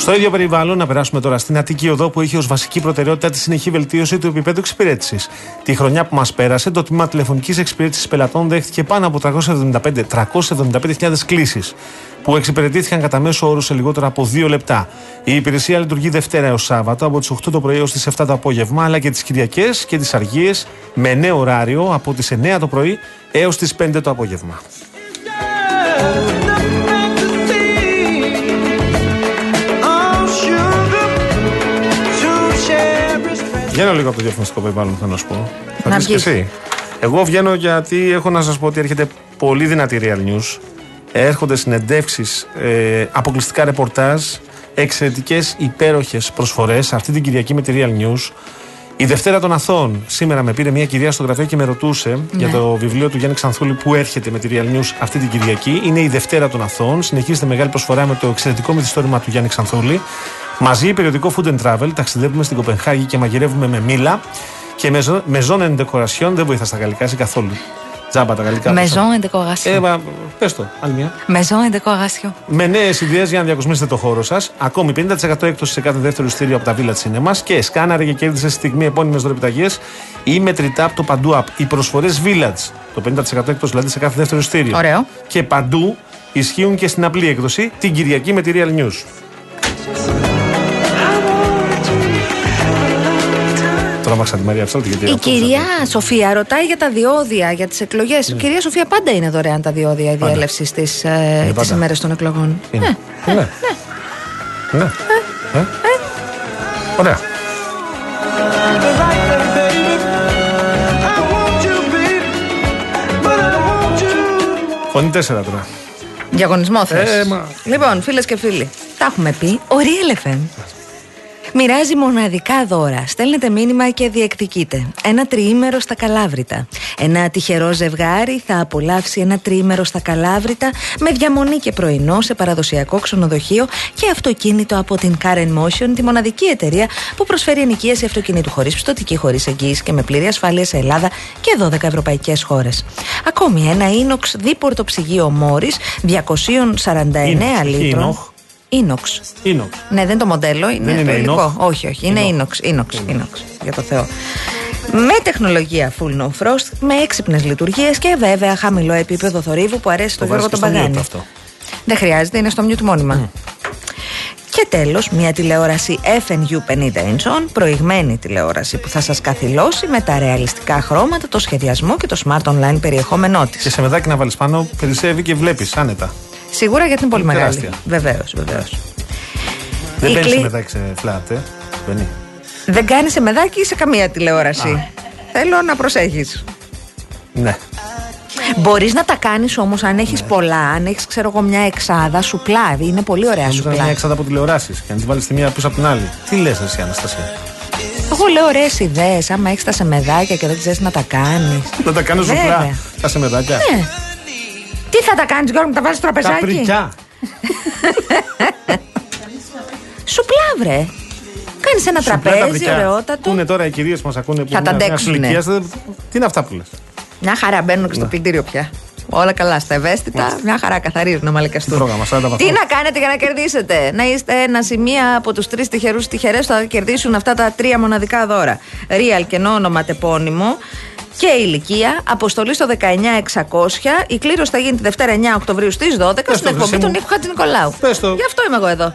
Στο ίδιο περιβάλλον, να περάσουμε τώρα στην Αττική Οδό που είχε ως βασική προτεραιότητα τη συνεχή βελτίωση του επίπεδου εξυπηρέτησης. Τη χρονιά που μας πέρασε, το τμήμα τηλεφωνικής εξυπηρέτησης πελατών δέχτηκε πάνω από 375 375.000 κλήσεις, που εξυπηρετήθηκαν κατά μέσο όρο σε λιγότερο από 2 λεπτά. Η υπηρεσία λειτουργεί Δευτέρα έως Σάββατο από τις 8 το πρωί έως τις 7 το απόγευμα, αλλά και τις Κυριακές και τις Αργίες με νέο ωράριο από τις 9 το πρωί έως τις 5 το απόγευμα. Βγαίνω λίγο από το διαφημιστικό περιβάλλον, θα να σου πω. Θα Να πεις και βγεις. εσύ. Εγώ βγαίνω γιατί έχω να σας πω ότι έρχεται πολύ δυνατή real news. Έρχονται συνεντεύξεις, ε, αποκλειστικά ρεπορτάζ, εξαιρετικές υπέροχες προσφορές αυτή την Κυριακή με τη Real News. Η Δευτέρα των Αθώων. Σήμερα με πήρε μια κυρία στο γραφείο και με ρωτούσε για το βιβλίο του Γιάννη Ξανθούλη που έρχεται με τη Real News αυτή την Κυριακή. Είναι η Δευτέρα των Αθώων. Συνεχίζεται μεγάλη προσφορά με το εξαιρετικό μυθιστόρημα του Γιάννη Ξανθούλη. Μαζί περιοδικό Food and Travel. Ταξιδεύουμε στην Κοπενχάγη και μαγειρεύουμε με μήλα. Και με, ζω- με ζώνη decoration δεν βοηθά στα γαλλικά εσύ καθόλου. Τζάμπα τα γαλλικά. Maison et décoration. Ε, μα, πες το, άλλη μια. Maison et décoration. Με νέες ιδέες για να διακοσμήσετε το χώρο σας. Ακόμη 50% έκπτωση σε κάθε δεύτερο ειστήριο από τα Villa Cinema και σκάναρε και κέρδισε στη στιγμή επώνυμες δωρεπιταγές ή μετρητά από το παντού app. Οι προσφορές Village. Το 50% έκπτωση δηλαδή σε κάθε δεύτερο ειστήριο. Ωραίο. Και παντού ισχύουν και στην απλή έκδοση την Κυριακή με τη Real News. Τρόμαξα τη Μαρία Ψάλτη γιατί Η αυτό κυρία Σοφία ρωτάει για τα διόδια για τις εκλογές. Η κυρία Σοφία πάντα είναι δωρεάν τα διόδια η διέλευσης στι ε, πάντα. ημέρε των εκλογών. Είναι. Ναι. Ναι. Ναι. Ε. Ωραία. Φωνή 4 τώρα. Διαγωνισμό θες. Ε, μα- Λοιπόν, φίλες και φίλοι, τα έχουμε πει. Ο Real FM. Μοιράζει μοναδικά δώρα. Στέλνετε μήνυμα και διεκδικείτε. Ένα τριήμερο στα Καλάβρητα. Ένα τυχερό ζευγάρι θα απολαύσει ένα τριήμερο στα Καλάβρητα με διαμονή και πρωινό σε παραδοσιακό ξενοδοχείο και αυτοκίνητο από την Karen Motion, τη μοναδική εταιρεία που προσφέρει ενοικίαση αυτοκινήτου χωρίς πιστωτική, χωρίς εγγύηση και με πλήρη ασφάλεια σε Ελλάδα και 12 ευρωπαϊκές χώρες. Ακόμη ένα ίνοξ δίπορτο ψυγείο Μόρις 249 Ίνοξ, λίτρων. Ίνοξ. Ίνοξ. Ίνοξ. Ναι, δεν είναι το μοντέλο, είναι Δεν το είναι υλικό. ίνοξ. Όχι, όχι, είναι Ίνοξ. ίνοξ, ίνοξ, ίνοξ, για το Θεό. Με τεχνολογία full no frost, με έξυπνες λειτουργίες και βέβαια χαμηλό επίπεδο θορύβου που αρέσει στον Το Γιώργο βάζεις τον και στο Παγάνη. mute αυτό. Δεν χρειάζεται, είναι στο mute μόνιμα. Και τέλος, μια τηλεόραση FNU 50 inch on, προηγμένη τηλεόραση που θα σας καθυλώσει με τα ρεαλιστικά χρώματα, το σχεδιασμό και το smart online περιεχόμενό της. Και σε μεδάκι να βάλεις πάνω, περισσεύει και βλέπεις άνετα. Σίγουρα γιατί είναι πολύ Είναι μεγάλη. τεράστια. Βεβαίως, βεβαίως. Δεν Η μπαίνει κλή- σε μεδάκι σε φλατ, ε. Μπαίνει. Δεν κάνεις σε μεδάκι ή σε καμία τηλεόραση; Θέλω να προσέχεις. Ναι. Μπορείς να τα κάνεις όμως αν έχεις πολλά, αν έχεις, ξέρω εγώ, μια εξάδα σουπλά. Είναι πολύ ωραία Νομίζω να είναι μια σουπλά. έξαδα από τηλεοράσεις και να τι βάλεις τη μία πίσω από την άλλη. Τι λες, εσύ, Αναστασία; Εγώ λέω ωραίες ιδέες. Άμα έχεις τα σεμεδάκια και δεν ξέρεις να τα κάνεις. Να τα κάνω Βέβαια. ζουπλά. Τα σε μεδάκια. Ναι. Τι θα τα κάνεις, Γιώργο, τα βάζεις Τα τραπεζάκι; πρικιά. Σουπλά, βρε. Κάνεις ένα Σουπλά τα τραπέζι, πρικιά. Πού ωραιότατο. είναι τώρα οι κυρίες που μας ακούνε που Θα τα είναι μια αντέξουνε. ηλικίας, δεν- Τι είναι αυτά που λες; Μια χαρά μπαίνουν και στο Ναι. πλυντήριο πια. Όλα καλά, στα ευαίσθητα, μια χαρά καθαρίζουν να μαλακαστούν. Πρόγραμμα, 40 βαθμούς. Τι να κάνετε για να κερδίσετε, Να είστε ένα ή μία από τους τρεις τυχερούς τυχερές που θα κερδίσουν αυτά τα τρία μοναδικά δώρα. Real και όνομα τεπώνυμο. Και ηλικία. Αποστολή στο 19600. Η κλήρωση θα γίνει τη Δευτέρα 9 Οκτωβρίου στις 12 το, στην εκπομπή Χρυσή του μου. Νίκου Χατζηνικολάου. Πες το. Γι' αυτό είμαι εγώ εδώ.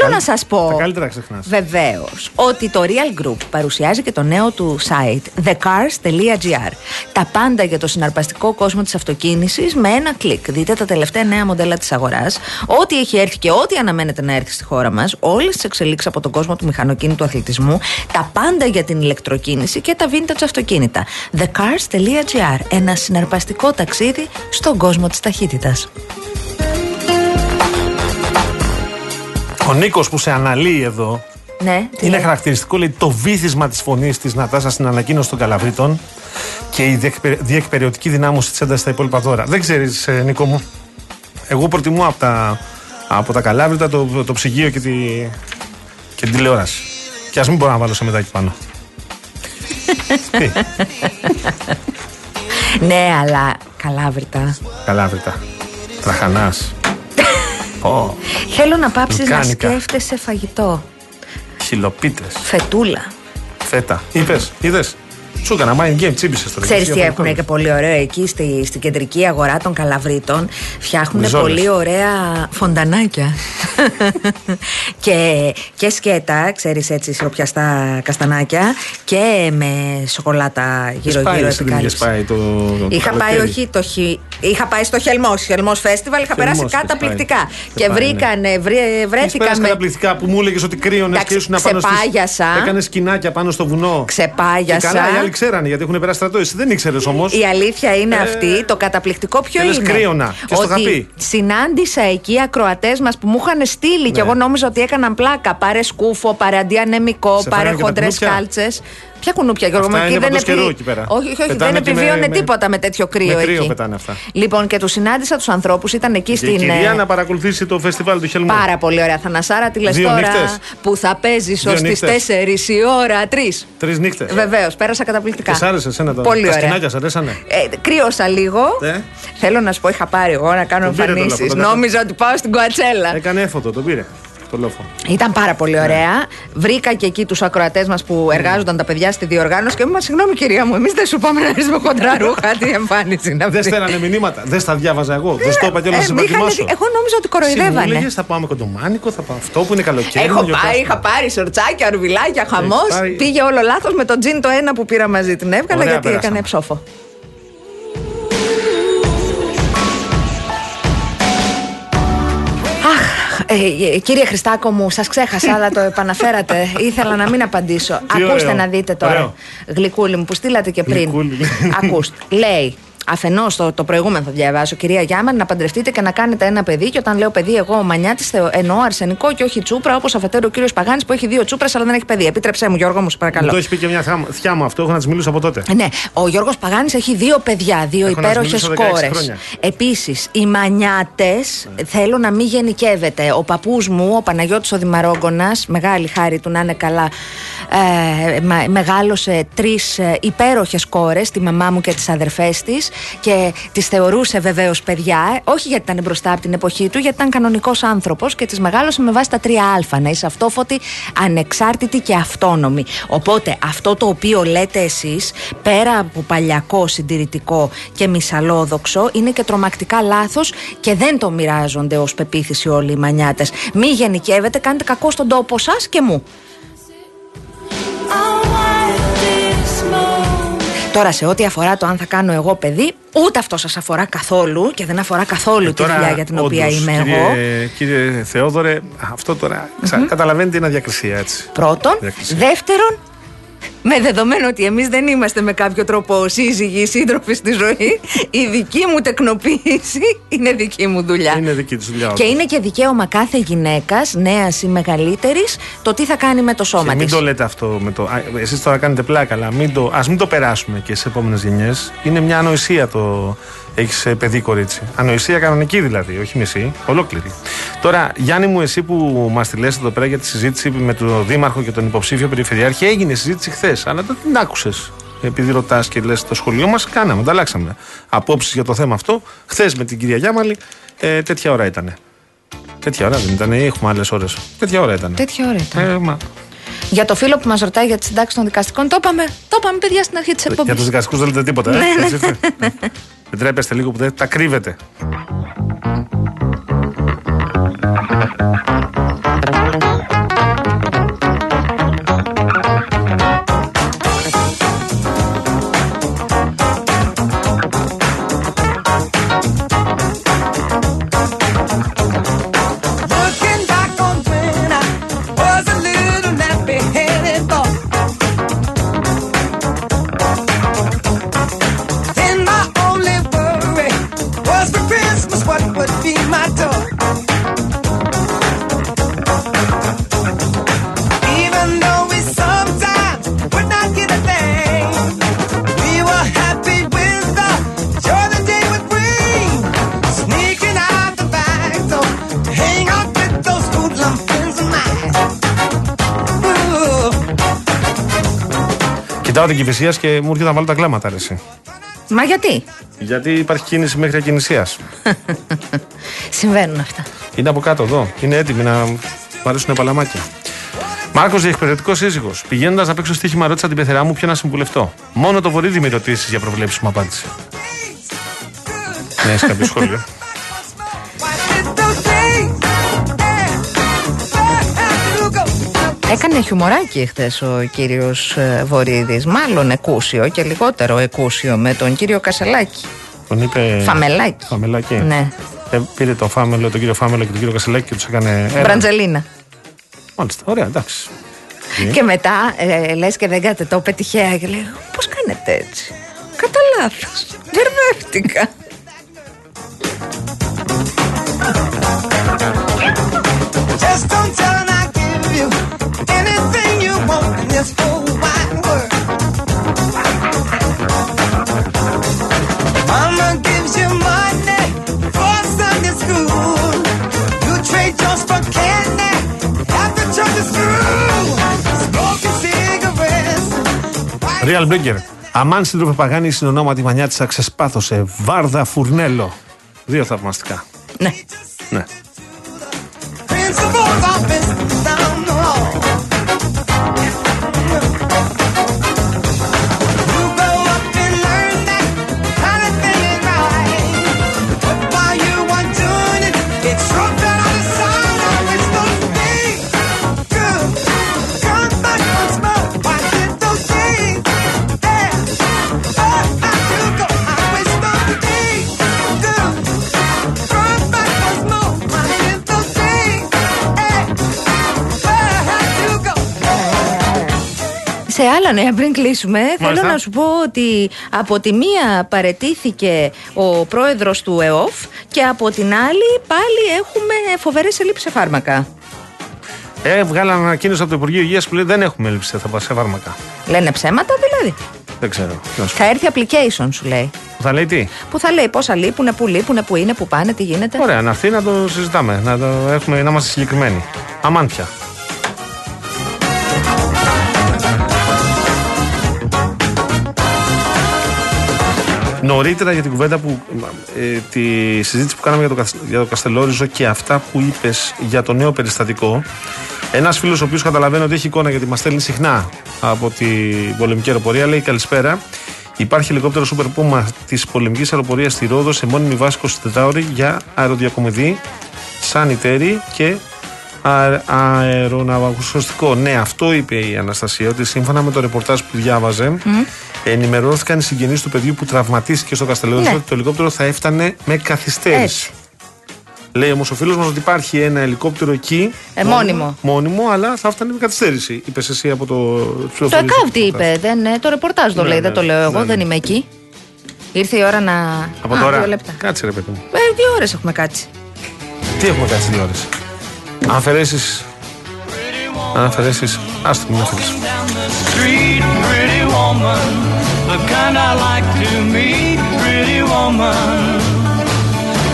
Θέλω να σας πω. Τα καλύτερα ξεχνάς. Βεβαίως ότι το Real Group παρουσιάζει και το νέο του site thecars.gr. Τα πάντα για το συναρπαστικό κόσμο της αυτοκίνησης με ένα κλικ. Δείτε τα τελευταία νέα μοντέλα της αγοράς, ό,τι έχει έρθει και ό,τι αναμένεται να έρθει στη χώρα μας, όλες τις εξελίξεις από τον κόσμο του μηχανοκίνητου αθλητισμού, τα πάντα για την ηλεκτροκίνηση και τα vintage αυτοκίνητα. thecars.gr. Ένα συναρπαστικό ταξίδι στον κόσμο της ταχύτητας. Ο Νίκος που σε αναλύει εδώ Ναι, τι είναι λέει; χαρακτηριστικό λέει, το βύθισμα της φωνής της Νατάσα στην ανακοίνωση των Καλαβρίτων και η διεκπε- διεκπαιρεωτική δυνάμωση της έντασης στα υπόλοιπα δώρα. Δεν ξέρεις, Νίκο μου. Εγώ προτιμώ από τα, από τα Καλάβρητα το, το, το ψυγείο και, τη, και την τηλεόραση. Και ας μην μπορώ να βάλω σε μετάκι πάνω. Τι, Ναι, αλλά καλάβρητα. Καλάβρητα. Τραχανάς. Πω. Θέλω να πάψεις να Λουκάνικα. σκέφτεσαι φαγητό. Χιλοπίτε. Φετούλα. Φέτα. Είπες, είδες. Σου έκανα mind game, τσίπησε τώρα. Ξέρεις τι Διαφορετικό έχουν είναι. και πολύ ωραίο εκεί στη, στην κεντρική αγορά των Καλαβρίτων. Φτιάχνουν Μπριζόλες. πολύ ωραία φοντανάκια. και, και σκέτα, ξέρεις έτσι, σιροπιαστά καστανάκια και με σοκολάτα Έχεις γύρω-γύρω πάει, εσύ δεν επικάλυψη. είχες πάει το, το Είχα πάει, καλοκαίρι. όχι το χι... Είχα πάει στο Χελμός, Χελμός Φέστιβαλ, είχα Χελμός περάσει έχεις καταπληκτικά. πάει. Και Έχεις πάει, ναι. βρήκανε, βρε, Έχεις βρέθηκα πέρασει με. καταπληκτικά που μου έλεγες ότι κρύωνες Εντάξει, και ήσουν πάνω στις... ξεπάγιασα. Έκανες σκηνάκια πάνω στο βουνό. Ξεπάγιασα. Και καλά, οι άλλοι ξέρανε γιατί έχουν περάσει στρατό. Εσύ δεν ήξερες όμως. Η αλήθεια είναι Ε, αυτή. Το καταπληκτικό ποιο και λες είναι. κρύωνα. Και στο είχα ότι πει. συνάντησα εκεί ακροατές μας που μου είχαν στείλει και Ναι. εγώ νόμιζα ότι έκαναν πλάκα. Πάρε σκούφο, πάρε αντιανεμικό, Σε πάρε φάγανε και τα χοντρές κουνούπια; κάλτσες. Ποια κουνούπια, Γιώργο, Αυτά μου, είναι εκεί δεν παντός καιρού επι- εκεί πέρα. Όχι, όχι, όχι Πετάνε δεν και με- επιβίωνε με- τίποτα με τέτοιο κρύο με κρύο εκεί. πετάνε αυτά. Λοιπόν, και τους συνάντησα τους ανθρώπους, ήταν εκεί Και η στην. κυρία ε, να παρακολουθήσει το φεστιβάλ του Χελμού. Πάρα πολύ ωραία. Θανασάρα, τι λες Δύο τώρα νύχτες. που θα παίζεις ως Δύο τις νύχτες. 4 η ώρα, 3. Τρεις νύχτες. Βεβαίως, πέρασα καταπληκτικά. Και σ' άρεσες εσένα το. Πολύ τα ωραία. σκηνάκια σ' αρέσανε; Ε, κρύωσα λίγο. Ε; Θέλω να σου πω, είχα πάρει εγώ να κάνω Τον πήρε το εμφανίσεις. λόφο, τον έκανε. Νόμιζα ότι πάω στην Κουατσέλα. Έκανε έφωτο, τον πήρε. Το λόφο. Ήταν πάρα πολύ Ναι. ωραία. Βρήκα και εκεί τους ακροατές μας που εργάζονταν τα παιδιά στη διοργάνωση και μου είπαν: Συγγνώμη, κυρία μου, εμείς δεν σου πάμε να έρθει με χοντρά ρούχα. Τι εμφάνιση είναι Δεν αυτή. στέλνανε μηνύματα. Δεν στα διάβαζα εγώ. Δεν στο είπα κιόλας Ε, να σε μη είχαν προετοιμάσω. δει- Εγώ νόμιζα ότι κοροϊδεύανε. Συμβούλεγες, θα πάμε κοντομάνικο, θα πάω αυτό που είναι καλοκαίρι. Έχω να γιορτάσουμε. πάει, είχα πάρει σορτσάκια, ρουβιλάκια, χαμός. πάρει- Πήγε όλο λάθος με το τζιν το ένα που πήρα μαζί. Την έβγαλα Ωραία, γιατί περάσαμε. έκανε ψόφο. Ε, ε, κύριε Χριστάκο μου, σας ξέχασα, αλλά το επαναφέρατε. Ήθελα να μην απαντήσω. Τι Ακούστε ωραίο. να δείτε τώρα. Ωραίο. Γλυκούλη μου, που στείλατε και πριν. Γλυκούλη. Ακούστε. Λέει, Αφενός, το, το προηγούμενο θα διαβάσω, κυρία Γιάμαν, να παντρευτείτε και να κάνετε ένα παιδί. Και όταν λέω παιδί, εγώ ο Μανιάτη εννοώ αρσενικό και όχι τσούπρα, όπως αφετέρου ο κύριος Παγάνης που έχει δύο τσούπρες αλλά δεν έχει παιδί. Επίτρεψέ μου, Γιώργο μου, σε Μου παρακαλώ. το έχει πει και μια θιά- θιά μου αυτό, έχω να της μιλήσω από τότε. Ναι, ο Γιώργος Παγάνης έχει δύο παιδιά, δύο Έχω να υπέροχες μιλήσω 16 κόρες. χρόνια. Επίσης, οι μανιάτες θέλω να μην γενικεύεται. Ο παππούς μου, ο Παναγιώτης ο Δημαρόγκονας, μεγάλη χάρη του να είναι καλά, ε, μα- μεγάλωσε τρεις υπέροχες κόρες, τη μαμά μου και τις αδερφές της, και τις θεωρούσε βεβαίως παιδιά, ε, όχι γιατί ήταν μπροστά από την εποχή του, γιατί ήταν κανονικός άνθρωπος και τις μεγάλωσε με βάση τα 3Α. Να είσαι αυτόφωτη, ανεξάρτητη και αυτόνομη. Οπότε αυτό το οποίο λέτε εσείς, πέρα από παλιακό, συντηρητικό και μυσαλόδοξο, είναι και τρομακτικά λάθος και δεν το μοιράζονται ως πεποίθηση όλοι οι μανιάτες. Μη γενικεύετε, κάνετε κακό στον τόπο σας και μου. Τώρα, σε ό,τι αφορά το αν θα κάνω εγώ παιδί, ούτε αυτό σας αφορά καθόλου και δεν αφορά καθόλου τη δουλειά για την οποία Ε, όντως, είμαι κύριε, εγώ. Κύριε Θεόδωρε, αυτό τώρα. ξα- Καταλαβαίνετε είναι αδιακρισία έτσι. Πρώτον. Διακρισία. Δεύτερον, Με δεδομένο ότι εμείς δεν είμαστε με κάποιο τρόπο σύζυγοι ή σύντροφοι στη ζωή, η δική μου τεκνοποίηση είναι δική μου δουλειά. Είναι δική της δουλειά. Και είναι και δικαίωμα κάθε γυναίκας, νέας ή μεγαλύτερης, το τι θα κάνει με το σώμα Και της. μην το λέτε αυτό με το. Εσείς τώρα κάνετε πλάκα, αλλά μην το, ας μην το περάσουμε και στι επόμενες γενιές. Είναι μια ανοησία το. Έχεις παιδί κορίτσι. Ανοησία κανονική δηλαδή, όχι μισή, ολόκληρη. Τώρα, Γιάννη μου, εσύ που μας τη λες εδώ πέρα για τη συζήτηση με τον Δήμαρχο και τον υποψήφιο Περιφερειάρχη, έγινε συζήτηση χθες, αλλά δεν την άκουσες. Επειδή ρωτάς και λες το σχολείο μας, κάναμε, ανταλλάξαμε απόψεις για το θέμα αυτό. Χθες με την κυρία Γιάμαλη, ε, τέτοια ώρα ήταν. Τέτοια ώρα δεν ήταν, ή έχουμε άλλες ώρες. Τέτοια ώρα ήταν. Τέτοια ώρα ήταν. Ε, μα, Για το φίλο που μας ρωτάει για τις συντάξεις των δικαστικών, το είπαμε, το είπαμε παιδιά στην αρχή της εκπομπής. Για τους δικαστικούς δεν λέτε τίποτα. Ναι, ε, ναι. έτσι είστε. Δεν τρέπεστε λίγο που δεν τα κρύβετε. Την Κυφυσίας και μου έρχεται να βάλω τα κλάματα, ρε, εσύ. Μα γιατί; Γιατί υπάρχει κίνηση μέχρι ακινησία. συμβαίνουν αυτά. Είναι από κάτω εδώ. Είναι έτοιμοι να μου αρέσουν παλαμάκια. Μάρκος, διεκπαιρετικός σύζυγος. Πηγαίνοντας να παίξω στοίχημα, ρώτησα την πεθερά μου ποιο να συμβουλευτώ. Μόνο το βορίδι με ρωτήσει για προβλέψει μου απάντησε. Ναι, έχεις κάποιο σχόλιο; Έκανε χιουμοράκι χθες ο κύριος Βορύδης. Μάλλον εκούσιο και λιγότερο εκούσιο με τον κύριο Κασελάκη. Τον είπε. Φαμελάκι. Φαμελάκι. Ναι. Ε, πήρε τον Φάμελο, τον κύριο Φάμελο και τον κύριο Κασελάκη και τους έκανε. ένα. Μπραντζελίνα. Μάλιστα, ωραία, εντάξει. Και μετά ε, λες και δεν κάτε το πετυχαία και λέει: Πώς κάνετε έτσι; Κατά λάθος. Μπερδεύτηκα. Just don't tell Real Brinker. Αμάν σύντροφε Παγάνη, συνονόματι μανιά της ξεσπάθωσε. Βάρδα φουρνέλο. Δύο θαυμαστικά. Ναι. Ναι. Σε άλλα νέα πριν κλείσουμε, θέλω Μάλιστα. να σου πω ότι από τη μία παρετήθηκε ο πρόεδρος του ΕΟΦ και από την άλλη πάλι έχουμε φοβερές ελλείψεις σε φάρμακα. Ε, βγάλαν ανακοίνωση από το Υπουργείο Υγείας που λέει δεν έχουμε έλλειψη σε σε φάρμακα. Λένε ψέματα δηλαδή. Δεν ξέρω. Τι να σου Θα έρθει application σου λέει. πω. Θα λέει τι; Που θα λέει πόσα λείπουνε, πού λείπουνε, πού είναι, πού πάνε, τι γίνεται. Ωραία, να έρθει να το συζητάμε. Να, το έχουμε, να είμαστε συγκεκριμένοι. Αμάν πια. Νωρίτερα για την κουβέντα που. Ε, τη συζήτηση που κάναμε για το, Κασ- για το Καστελόριζο και αυτά που είπες για το νέο περιστατικό. Ένας φίλος, ο οποίος καταλαβαίνει ότι έχει εικόνα γιατί μας στέλνει συχνά από την πολεμική αεροπορία, λέει Καλησπέρα. Υπάρχει ελικόπτερο Super Puma της πολεμικής αεροπορίας στη Ρόδο σε μόνιμη βάση 24 ώρη για αεροδιακομιδή, σανιτέρι και αε- αεροναυαγοσωστικό. Ναι, αυτό είπε η Αναστασία, ότι σύμφωνα με το ρεπορτάζ που διάβαζε, ενημερώθηκαν οι συγγενείς του παιδιού που τραυματίστηκε στο Καστελόριζο Ναι. ότι το ελικόπτερο θα έφτανε με καθυστέρηση. Έτσι. Λέει όμως ο φίλος μας ότι υπάρχει ένα ελικόπτερο εκεί. Ε, μόνιμο. Μόνιμο, αλλά θα φτάνει με καθυστέρηση. Είπες εσύ από το. Το ΕΚΑΒ τι είπε, δεν, ε, το ρεπορτάζ το Ναι, λέει, ναι, δεν το λέω εγώ, ναι, ναι. δεν είμαι εκεί. Ήρθε η ώρα να. Από Α, τώρα. Δύο λεπτά. Κάτσε ρε παιδί μου. Ε, δύο ώρες έχουμε κάτσει. Τι έχουμε κάτσει δύο ώρες; Αν αφαιρέσει. Αν αφαιρέσεις. Άστο, μην αφαιρέσεις. Down the street, pretty woman, the kind I like to meet, pretty woman.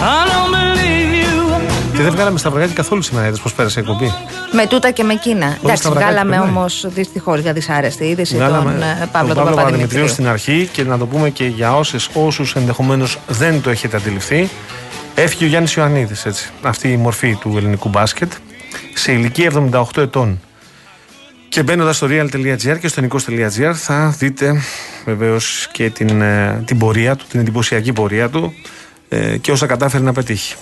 I don't believe you. Και δεν βγάλαμε στα βραγάκια καθόλου σήμερα, είδες πώς πέρασε η εκπομπή; Με τούτα και με εκείνα. Εντάξει, τα βρακάκια βγάλαμε περνάει. όμως δυστυχώς για δυσάρεστη είδηση Βγάλαμε τον ε, τον Παύλο τον Παπαδημητρίου Παπαδημητρίου. στην αρχή και να το πούμε και για όσες όσους ενδεχομένως δεν το έχετε αντιληφθεί. Έφυγε ο Γιάννης Ιωαννίδης, έτσι. Αυτή η μορφή του ελληνικού μπάσκετ. Σε ηλικία 78 ετών. Και μπαίνοντα στο real.gr και στο νικός.gr θα δείτε βεβαίως και την, ε, την πορεία του, την εντυπωσιακή πορεία του ε, και όσα κατάφερε να πετύχει.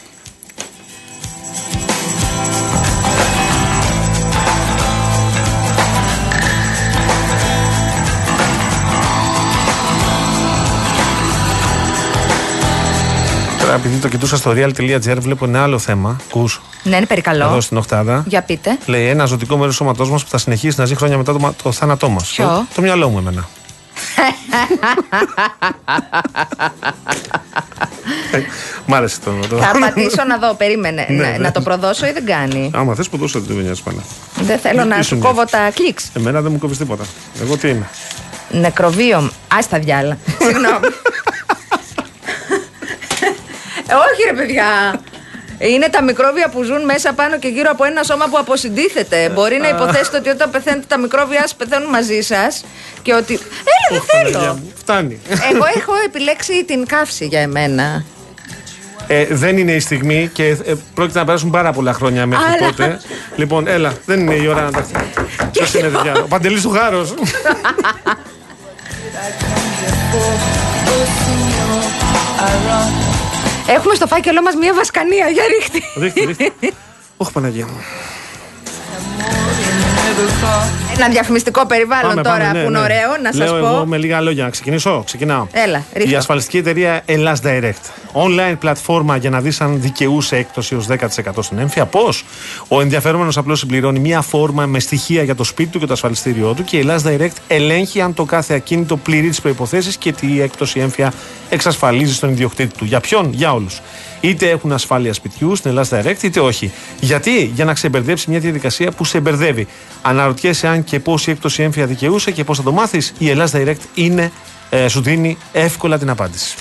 Τώρα επειδή το κοιτούσα στο real.gr βλέπω ένα άλλο θέμα. Κούς, Ναι, είναι περικαλό. εδώ στην Οχτάδα. Για πείτε. Λέει ένα ζωτικό μέρος του σώματός μας που θα συνεχίσει να ζει χρόνια μετά το, μα- το θάνατό μας. Ποιο; Το, το μυαλό μου εμένα. Ε, Μ' άρεσε το. το... Θα πατήσω να δω, περίμενε. Ναι, να, ναι. να το προδώσω ή δεν κάνει; Άμα θες που δώσω δεν με νοιάζει πάλι. Δεν θέλω να σου Ήσουν κόβω έτσι. τα κλικς. Εμένα δεν μου κόβεις τίποτα. Εγώ τι είμαι; Νεκροβίωμα. Α τα διάλα. Συγγνώμη. Ε, Όχι ρε παιδιά. Είναι τα μικρόβια που ζουν μέσα πάνω και γύρω από ένα σώμα που αποσυντίθεται. Μπορεί να υποθέσετε ότι όταν πεθαίνετε τα μικρόβια σας πεθαίνουν μαζί σας και ότι. Έλα, δεν Ωχ, Παναγία θέλω. μου. Φτάνει. Εγώ έχω επιλέξει την καύση για εμένα. Ε, δεν είναι η στιγμή και ε, πρόκειται να περάσουν πάρα πολλά χρόνια μέχρι Αλλά- τότε. Λοιπόν, έλα, δεν είναι η ώρα να τα. Ποιο είναι, παιδιά, ο Παντελής του Γάρος. Έχουμε στο φάκελό μας μία βασκανία για ρίχτη. Ρίχτε, ρίχτε. Όχι, Παναγία μου. Ένα διαφημιστικό περιβάλλον Πάμε, τώρα πάμε, ναι, που είναι ναι. ωραίο, να σας Λέω πω. εγώ με λίγα λόγια. Να ξεκινήσω; Ξεκινάω. Έλα, ρίχτω. Η ασφαλιστική εταιρεία Ελλάς Direct. Online πλατφόρμα για να δεις αν δικαιούσε έκπτωση ως 10% στην έμφυα. Πώς; Ο ενδιαφερόμενος απλώς συμπληρώνει μία φόρμα με στοιχεία για το σπίτι του και το ασφαλιστήριό του και η Ελλάς Direct ελέγχει αν το κάθε ακίνητο πληρεί τις προποθέσει και τι έκπτωση έμφυα εξασφαλίζει στον ιδιοκτήτη του. Για ποιον; Για όλους. Είτε έχουν ασφάλεια σπιτιού στην Ελλάς Direct, είτε όχι. Γιατί; Για να ξεμπερδέψει μια διαδικασία που σε μπερδεύει. Αναρωτιέσαι αν και πόση έκπτωση έμφυα δικαιούσε και πώς θα το μάθεις. Η Ελλάς Direct είναι, ε, σου δίνει εύκολα την απάντηση.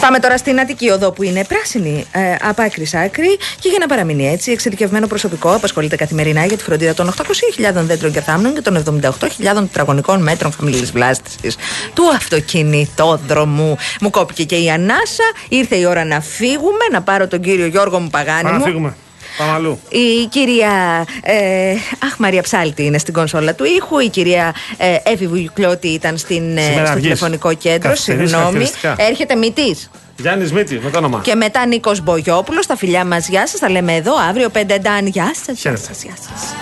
Πάμε τώρα στην Αττική Οδό που είναι πράσινη ε, από άκρη σ' άκρη και για να παραμείνει έτσι, εξειδικευμένο προσωπικό απασχολείται καθημερινά για τη φροντίδα των 800.000 δέντρων και θάμνων και των 78.000 τετραγωνικών μέτρων χαμηλής βλάστησης του αυτοκινητόδρομου. Μου κόπηκε και η ανάσα, ήρθε η ώρα να φύγουμε, να πάρω τον κύριο Γιώργο μου Παγάνη. Πάμε να μου. φύγουμε. Πάμε αλλού. Η κυρία. Ε, αχ, Μαρία Ψάλτη είναι στην κονσόλα του ήχου. Η κυρία ε, Εύη Βουλικλώτη ήταν στην, ε, Σήμερα στο αργείς. τηλεφωνικό κέντρο. Καθυστερείς Συγγνώμη. χαρακτηριστικά. Έρχεται μυτή. Γιάννης Μίτη, με το όνομα. Και μετά Νίκος Μπογιόπουλος. Τα φιλιά μας, γεια σας. Τα λέμε εδώ αύριο 5 Ντάν. Γεια σας. Χαίρετε. Γεια σας.